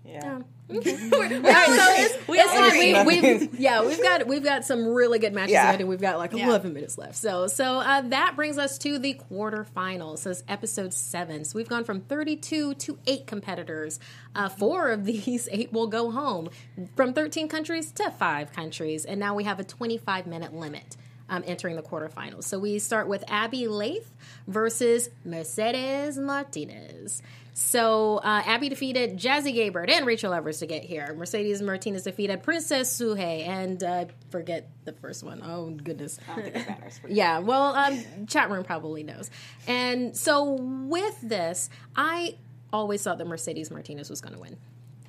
Yeah. we we, we've, yeah, we've got we've got some really good matches Yeah. ahead, and we've got like Yeah. eleven minutes left. So so uh, that brings us to the quarterfinals. So it's episode seven. So we've gone from thirty-two to eight competitors. Uh, four of these eight will go home from thirteen countries to five countries, and now we have a twenty-five minute limit. Um, entering the quarterfinals. So we start with Abbey Laith versus Mercedes Martinez. So uh, Abbey defeated Jazzy Gabert and Rachel Evers to get here. Mercedes Martinez defeated Princesa Sugehit and uh, forget the first one. Oh goodness. I don't think it matters. Yeah, well, um, chat room probably knows. And so with this, I always thought that Mercedes Martinez was going to win.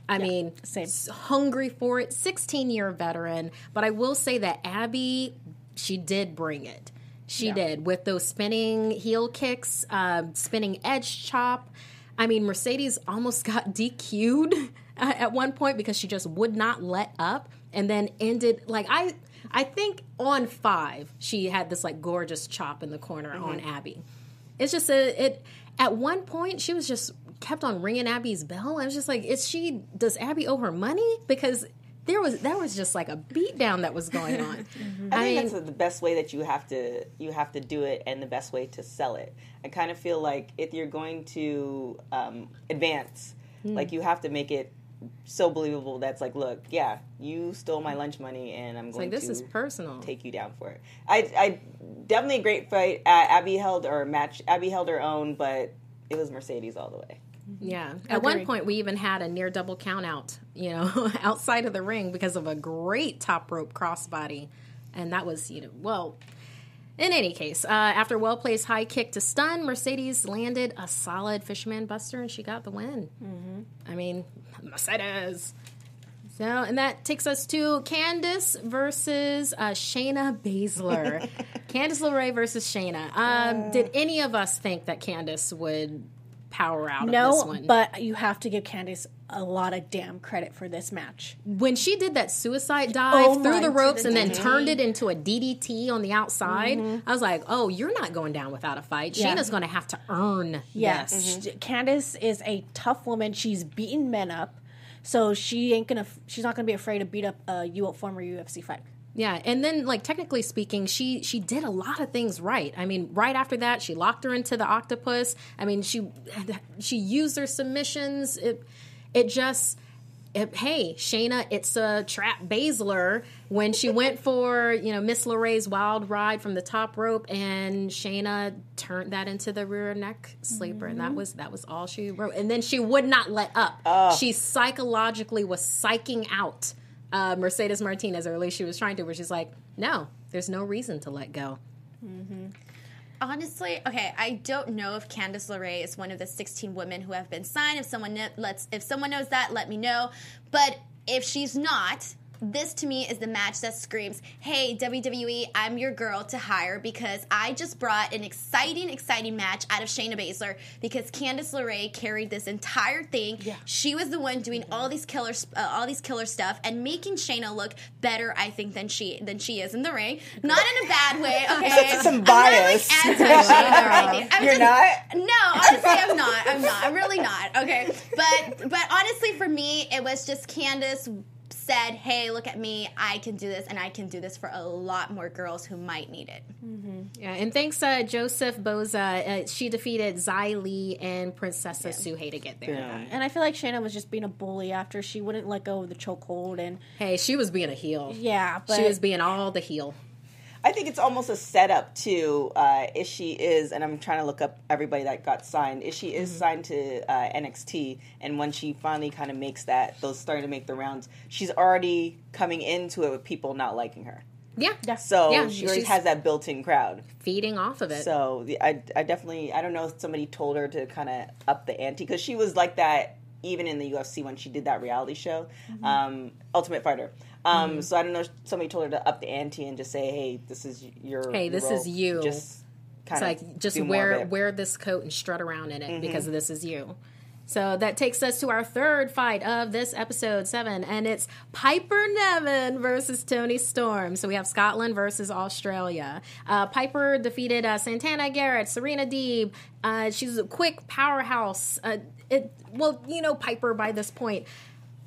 I mean, same. hungry for it, 16 year veteran. But I will say that Abbey, she did bring it. She did with those spinning heel kicks, um, spinning edge chop. I mean, Mercedes almost got DQ'd at one point because she just would not let up, and then ended like I. I think on five she had this like gorgeous chop in the corner mm-hmm. on Abbey. It's just a it. At one point she was just kept on ringing Abbey's bell. I was just like, is she? Does Abbey owe her money? Because there was that was just like a beat down that was going on. I I think mean, that's the best way that you have to you have to do it, and the best way to sell it. I kind of feel like if you're going to um, advance, Hmm. like you have to make it so believable. That's like, look, yeah, you stole my lunch money, and I'm going like this to is personal. take you down for it. I, I definitely a great fight. Uh, Abbey held or match. Abbey held her own, but it was Mercedes all the way. Yeah. At one point, we even had a near double count out, you know, outside of the ring because of a great top rope crossbody. And that was, you know, well, in any case, uh, after well placed high kick to stun, Mercedes landed a solid fisherman buster and she got the win. I mean, Mercedes. So, and that takes us to Candice versus uh, Shayna Baszler. Candice LeRae versus Shayna. Um, did any of us think that Candice would power out of this No, one? but you have to give Candice a lot of damn credit for this match. when she did that suicide dive Oh through the ropes and then turned it into a DDT on the outside, mm-hmm. I was like, "Oh, you're not going down without a fight. Yeah. Shayna's going to have to earn Yes, this." Sh- Candice is a tough woman. She's beaten men up, so she ain't gonna. She's not gonna be afraid to beat up a former UFC fighter. Yeah, and then like technically speaking, she she did a lot of things right. I mean, right after that, she locked her into the octopus. I mean, she she used her submissions. It it just it, hey Shayna, it's a trap Baszler when she went for you know Miss LeRae's wild ride from the top rope, and Shayna turned that into the rear neck sleeper, and that mm-hmm. was that was all she wrote. And then she would not let up. She psychologically was psyching out uh, Mercedes Martinez, or at least she was trying to, where she's like, no, there's no reason to let go. Honestly, okay, I don't know if Candice LeRae is one of the 16 women who have been signed. If someone lets, if someone knows that, let me know. But if she's not, this to me is the match that screams, "Hey WWE, I'm your girl to hire because I just brought an exciting, exciting match out of Shayna Baszler because Candice LeRae carried this entire thing. Yeah. She was the one doing all these killer, uh, all these killer stuff and making Shayna look better, I think, than she than she is in the ring. Not in a bad way, okay? Some I'm bias. not like anti-Shayna or anything. I'm You're just- not? no, honestly, I'm not. I'm not. I'm really not. Okay, but but honestly, for me, it was just Candice said, "Hey, look at me. I can do this, and I can do this for a lot more girls who might need it." Yeah, and thanks, uh, Joseph Boza. Uh, she defeated Xia Li and Princesa Sugehit to get there. Yeah. And I feel like Shayna was just being a bully after she wouldn't let go of the chokehold, and Hey, she was being a heel. yeah, but she was being all the heel. I think it's almost a setup to uh, if she is, and I'm trying to look up everybody that got signed. If she is signed to uh, NXT, and when she finally kind of makes that, those starting to make the rounds, she's already coming into it with people not liking her. Yeah, yeah. So Yeah, she already has that built-in crowd. feeding off of it. So the, I, I definitely, I don't know if somebody told her to kind of up the ante because she was like that even in the UFC when she did that reality show, Mm-hmm. um, Ultimate Fighter. Um, So I don't know somebody told her to up the ante and just say, "Hey, this is your Hey, your this role. is you. Just kind It's of like just do more of wear. Mm-hmm. wear this coat and strut around in it because this is you. So that takes us to our third fight of this episode seven, and it's Piper Niven versus Toni Storm. So we have Scotland versus Australia. Uh, Piper defeated uh, Santana Garrett, Serena Deeb. Uh, she's a quick powerhouse. Uh, it well, you know Piper by this point.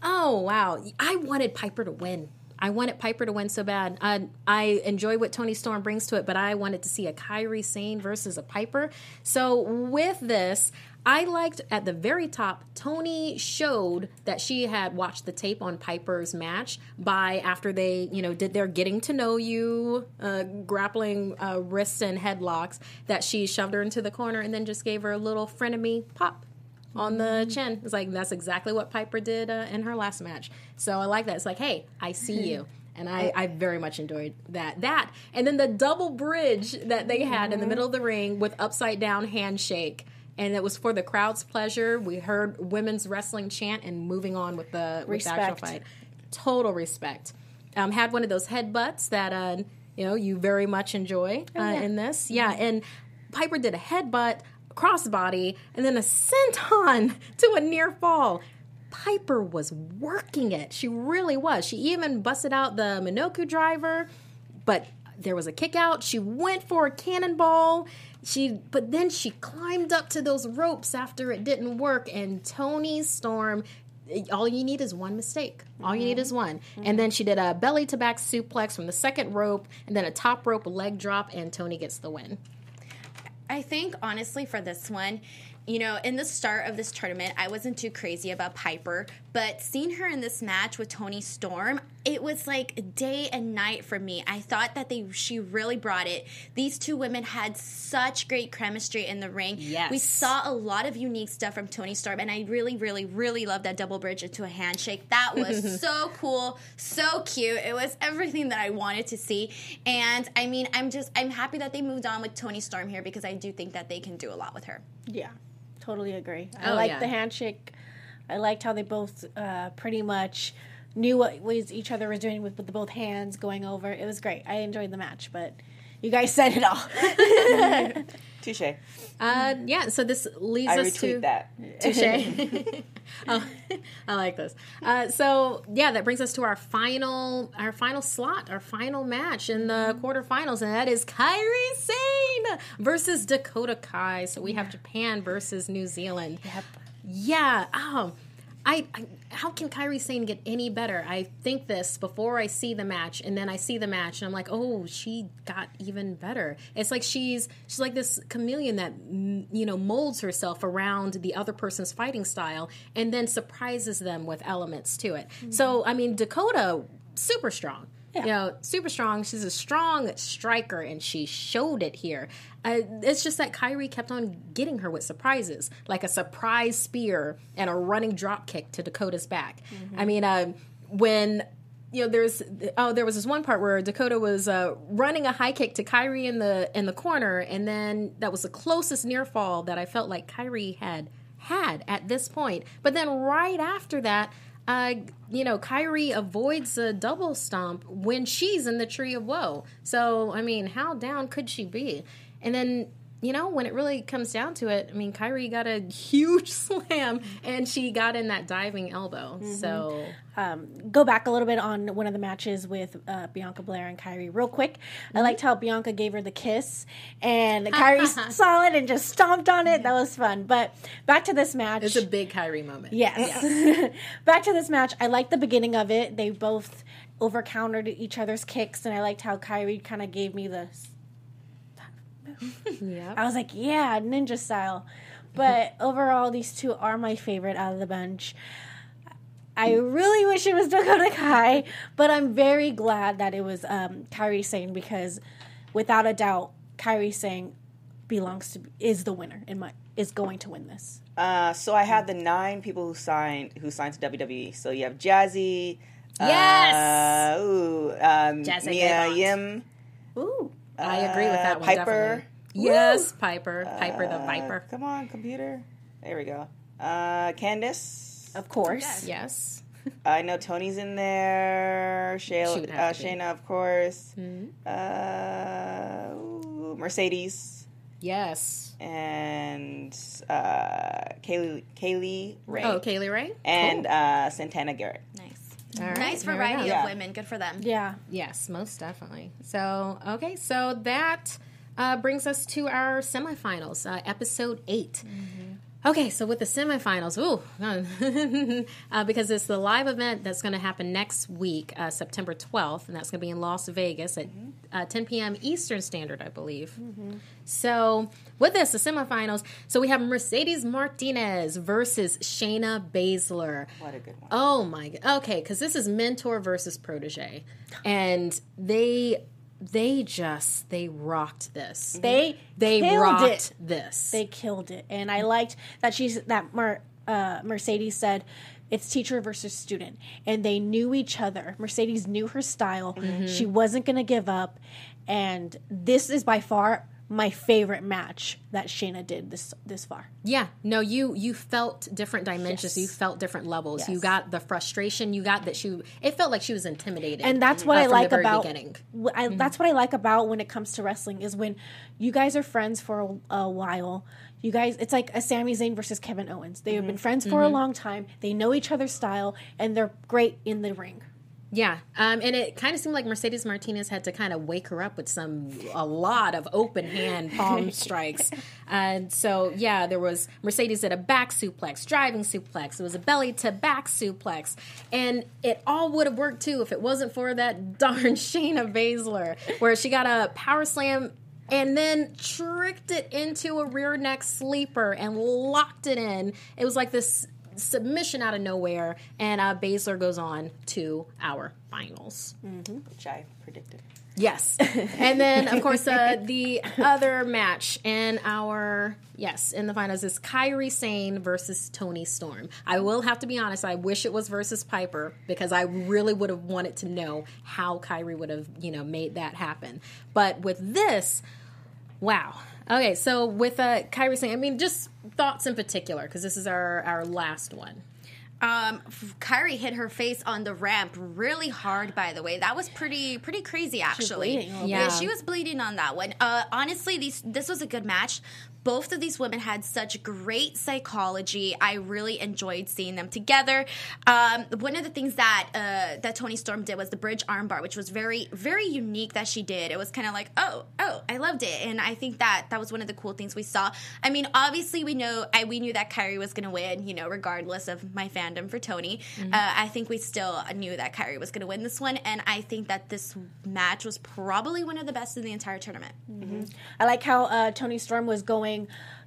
Oh wow, I wanted Piper to win. I wanted Piper to win so bad. Uh, I enjoy what Toni Storm brings to it, but I wanted to see a Kairi Sane versus a Piper. So with this, I liked at the very top, Toni showed that she had watched the tape on Piper's match by after they, you know, did their getting to know you, uh, grappling uh, wrists and headlocks, that she shoved her into the corner and then just gave her a little frenemy pop on the chin. It's like that's exactly what Piper did uh, in her last match. So I like that. It's like, hey, I see you. And I, I very much enjoyed that. That and then the double bridge that they had in the middle of the ring with upside down handshake. And it was for the crowd's pleasure. We heard women's wrestling chant and moving on with the, with the actual fight. Total respect. Um, had one of those headbutts that uh, you know you very much enjoy uh, in this. Yeah, and Piper did a headbutt, crossbody, and then a senton to a near fall. Piper was working it. She really was. She even busted out the Michinoku driver, but there was a kick out. She went for a cannonball. She but then she climbed up to those ropes after it didn't work and Toni Storm all you need is one mistake. All you need is mm-hmm. one. And mm-hmm. then she did a belly to back suplex from the second rope and then a top rope leg drop and Toni gets the win. I think honestly for this one, you know, in the start of this tournament, I wasn't too crazy about Piper, but seeing her in this match with Toni Storm, it was like day and night for me. I thought that they she really brought it. These two women had such great chemistry in the ring. Yes. We saw a lot of unique stuff from Toni Storm, and I really, really, really love that double bridge into a handshake. That was so cool, so cute. It was everything that I wanted to see. And I mean, I'm just I'm happy that they moved on with Toni Storm here because I do think that they can do a lot with her. Yeah, totally agree. I Oh, like yeah. the handshake. I liked how they both uh, pretty much knew what was each other was doing with, with the both hands going over. It was great. I enjoyed the match, but you guys said it all. Touche. Uh, yeah, so this leads I us to retweet that. Touche. oh, I like this. Uh, so yeah, that brings us to our final, our final slot, our final match in the quarterfinals, and that is Kairi Sane versus Dakota Kai. So we have Japan versus New Zealand. Yep. Yeah. Um, I, I how can Kairi Sane get any better? I think this before I see the match, and then I see the match, and I'm like, oh, she got even better. It's like she's she's like this chameleon that you know molds herself around the other person's fighting style, and then surprises them with elements to it. Mm-hmm. So I mean, Dakota super strong. You know, super strong. She's a strong striker, and she showed it here. Uh, it's just that Kairi kept on getting her with surprises, like a surprise spear and a running drop kick to Dakota's back. I mean, uh, when you know, there's oh, there was this one part where Dakota was uh, running a high kick to Kairi in the in the corner, and then that was the closest near fall that I felt like Kairi had had at this point. But then right after that, uh, you know, Kairi avoids a double stomp when she's in the tree of woe. So, I mean, how down could she be? And then, you know, when it really comes down to it, I mean, Kairi got a huge slam and she got in that diving elbow. So, um, go back a little bit on one of the matches with uh, Bianca Belair and Kairi real quick. I liked how Bianca gave her the kiss and Kairi saw it and just stomped on it. That was fun. But back to this match. it's a big Kairi moment. Yes. Back to this match. I liked the beginning of it. They both over countered each other's kicks, and I liked how Kairi kind of gave me the. Yeah. I was like, yeah, ninja style. But overall, these two are my favorite out of the bunch. I really wish it was Dakota Kai, but I'm very glad that it was um, Kairi Sane because, without a doubt, Kairi Sane belongs to is the winner in my is going to win this. Uh, so I had the nine people who signed who signed to WWE. So you have Jazzy. Yes! Uh, ooh, um, Jazzy Mia Gabert. Yim. Ooh, I agree with that Uh, one. Piper. definitely. Yes, Piper. Piper the Uh, Viper. Come on, computer. There we go. Uh, Candice. of course. Yes. I know Toni's in there. Shayla, would uh, have to be. Shayna, of course. Mm-hmm. Uh, ooh, Mercedes Yes. and uh, Kaylee, Kay Lee Ray Oh, Kay Lee Ray? and uh, Santana Garrett. Nice. All right, nice variety of Yeah. women. Good for them. Yeah. Yes, most definitely. So, okay, so that uh, brings us to our semifinals, uh, episode 8 Okay, so with the semifinals, ooh, uh, because it's the live event that's going to happen next week, uh, September 12th, and that's going to be in Las Vegas at uh, 10 p.m. Eastern Standard, I believe. So, with this, the semifinals, so we have Mercedes Martinez versus Shayna Baszler. What a good one. Oh my god. Okay, because this is mentor versus protege, and they they just they rocked this. They they rocked it. this. They killed it, and I liked that she's that Mer, uh, Mercedes said it's teacher versus student, and they knew each other. Mercedes knew her style. She wasn't going to give up, and this is by far my favorite match that Shayna did this this far. yeah. No, you you felt different dimensions. Yes. You felt different levels. You got the frustration. You got that she. It felt like she was intimidated, and that's what uh, I like about beginning. I, that's what I like about when it comes to wrestling is when you guys are friends for a, a while, You guys, it's like a Sami Zayn versus Kevin Owens. They have been friends for a long time. They know each other's style, and they're great in the ring. Yeah, um, and it kind of seemed like Mercedes Martinez had to kind of wake her up with some a lot of open hand palm strikes, and so yeah, there was Mercedes at a back suplex, driving suplex. It was a belly to back suplex, and it all would have worked too if it wasn't for that darn Shayna Baszler, where she got a power slam and then tricked it into a rear neck sleeper and locked it in. It was like this submission out of nowhere, and uh, Baszler goes on to our finals. which I predicted. Yes, and then of course uh, the other match in our yes in the finals is Kairi Sane versus Toni Storm. I will have to be honest. I wish it was versus Piper because I really would have wanted to know how Kairi would have you know made that happen. But with this, wow. Okay, so with uh, Kairi Sane, I mean, just thoughts in particular because this is our our last one. Um, Kairi hit her face on the ramp really hard. By the way, that was pretty pretty crazy. Actually, bleeding a little bit. Yeah. she was bleeding on that one. Uh, honestly, these this was a good match. Both of these women had such great psychology. I really enjoyed seeing them together. Um, one of the things that uh, that Toni Storm did was the bridge armbar, which was very very unique that she did. It was kind of like, oh oh, I loved it, and I think that that was one of the cool things we saw. I mean, obviously we know I we knew that Kairi was going to win. You know, regardless of my fandom for Toni, uh, I think we still knew that Kairi was going to win this one, and I think that this match was probably one of the best in the entire tournament. I like how uh, Toni Storm was going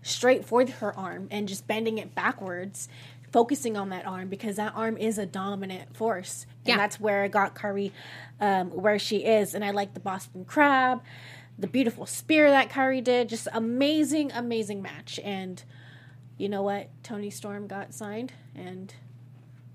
straight for her arm and just bending it backwards, focusing on that arm because that arm is a dominant force. And Yeah. that's where it got Kairi um, where she is. And I like the Boston Crab, the beautiful spear that Kairi did. Just amazing, amazing match. And you know what? Toni Storm got signed and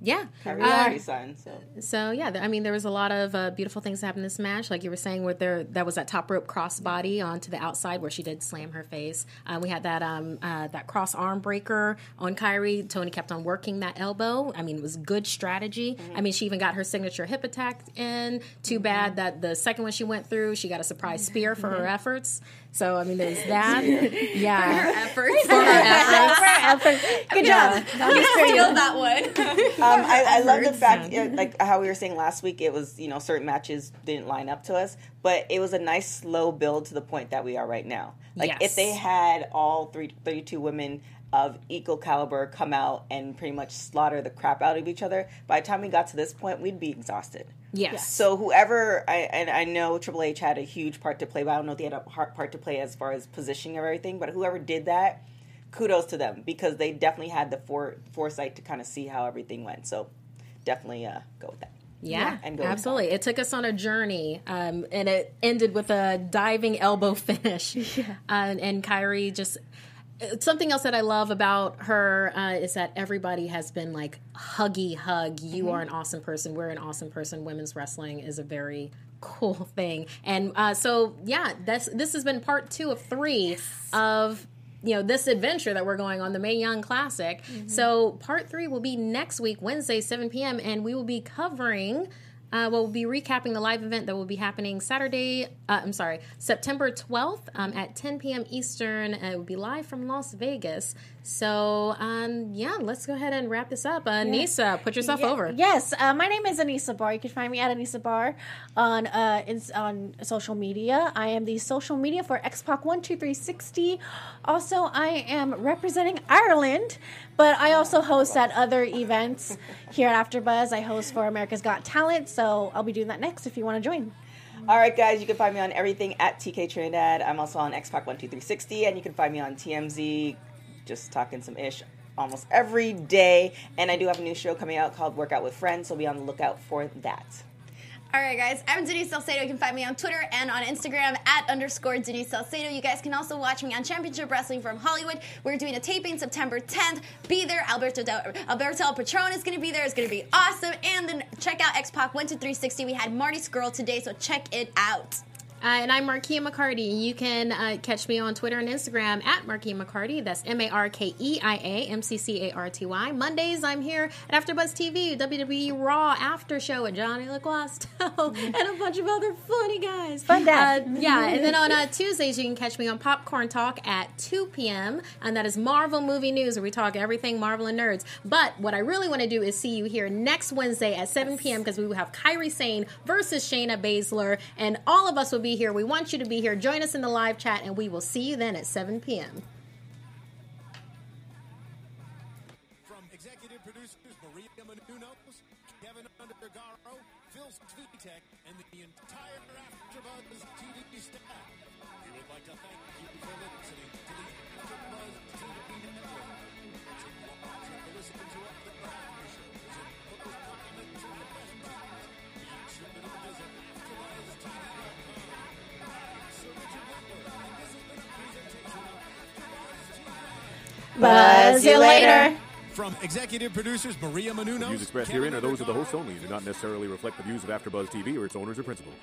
Yeah. Kairi Uh, already signed, so So yeah, th- I mean, there was a lot of uh, beautiful things that happened in this match. Like you were saying, where there that was that top rope crossbody onto the outside where she did slam her face. Um, we had that um, uh, that cross arm breaker on Kairi. Toni kept on working that elbow. I mean, it was good strategy. I mean, she even got her signature hip attack in. Too bad that the second one she went through, she got a surprise spear for her efforts. So I mean, there's that. Yeah, Efforts. for her efforts. good job. Steal that one. Um, I, I love the fact, uh, like how we were saying last week, it was you know certain matches didn't line up to us, but it was a nice slow build to the point that we are right now. Like Yes. if they had all three, 32 women of equal caliber come out and pretty much slaughter the crap out of each other, by the time we got to this point, we'd be exhausted. Yes. So whoever, I, and I know Triple H had a huge part to play, but I don't know if they had a hard part to play as far as positioning of everything. But whoever did that, kudos to them because they definitely had the fore, foresight to kind of see how everything went. So definitely uh, go with that. Yeah, and go absolutely. It took us on a journey, um, and it ended with a diving elbow finish. Yeah. Uh, and Kairi just something else that I love about her uh, is that everybody has been like huggy hug. You are an awesome person. We're an awesome person. Women's wrestling is a very cool thing, and uh, so yeah, that's this has been part two of three of you know this adventure that we're going on the Mae Young Classic. So part three will be next week, Wednesday, seven p.m., and we will be covering. Uh, we'll be recapping the live event that will be happening Saturday. Uh, I'm sorry, September 12th um, at 10 p.m. Eastern. Uh, it will be live from Las Vegas. So um, yeah, let's go ahead and wrap this up. Uh, Nisa, put yourself Ye- over. Yes, uh, my name is Anissa Barr. You can find me at Anissa Barr on uh, ins- on social media. I am the social media for Xpac One Two Three Sixty. Also, I am representing Ireland, but I also host at other events here at AfterBuzz. I host for America's Got Talent, so I'll be doing that next if you want to join. All right, guys, you can find me on everything at TK Trinidad. I'm also on Xpac12360, and you can find me on TMZ, just talking some ish almost every day. And I do have a new show coming out called Workout with Friends, so be on the lookout for that. All right, guys. I'm Denise Salcedo. You can find me on Twitter and on Instagram at underscore Denise Salcedo. You guys can also watch me on Championship Wrestling from Hollywood. We're doing a taping September 10th. Be there. Alberto Del- Alberto Patron is going to be there. It's going to be awesome. And then check out X Pac 1 to 360. We had Marty Scurll today, so check it out. Uh, and I'm Markeia McCarty. You can uh, catch me on Twitter and Instagram at Markeia McCarty. That's M A R K E I A M C C A R T Y. Mondays, I'm here at AfterBuzz TV, WWE Raw After Show with Johnny LaGuasto and a bunch of other funny guys. Fun dad. Uh, yeah, and then on uh, Tuesdays, you can catch me on Popcorn Talk at 2 p.m. And that is Marvel Movie News, where we talk everything Marvel and nerds. But what I really want to do is see you here next Wednesday at 7 p.m. because we will have Kairi Sane versus Shayna Baszler, and all of us will be here. We want you to be here. Join us in the live chat, and we will see you then at 7 p.m. Buzz you later. From executive producers Maria Menounos, The views expressed Kevin herein are those of the hosts only and do not necessarily reflect the views of AfterBuzz TV or its owners or principals.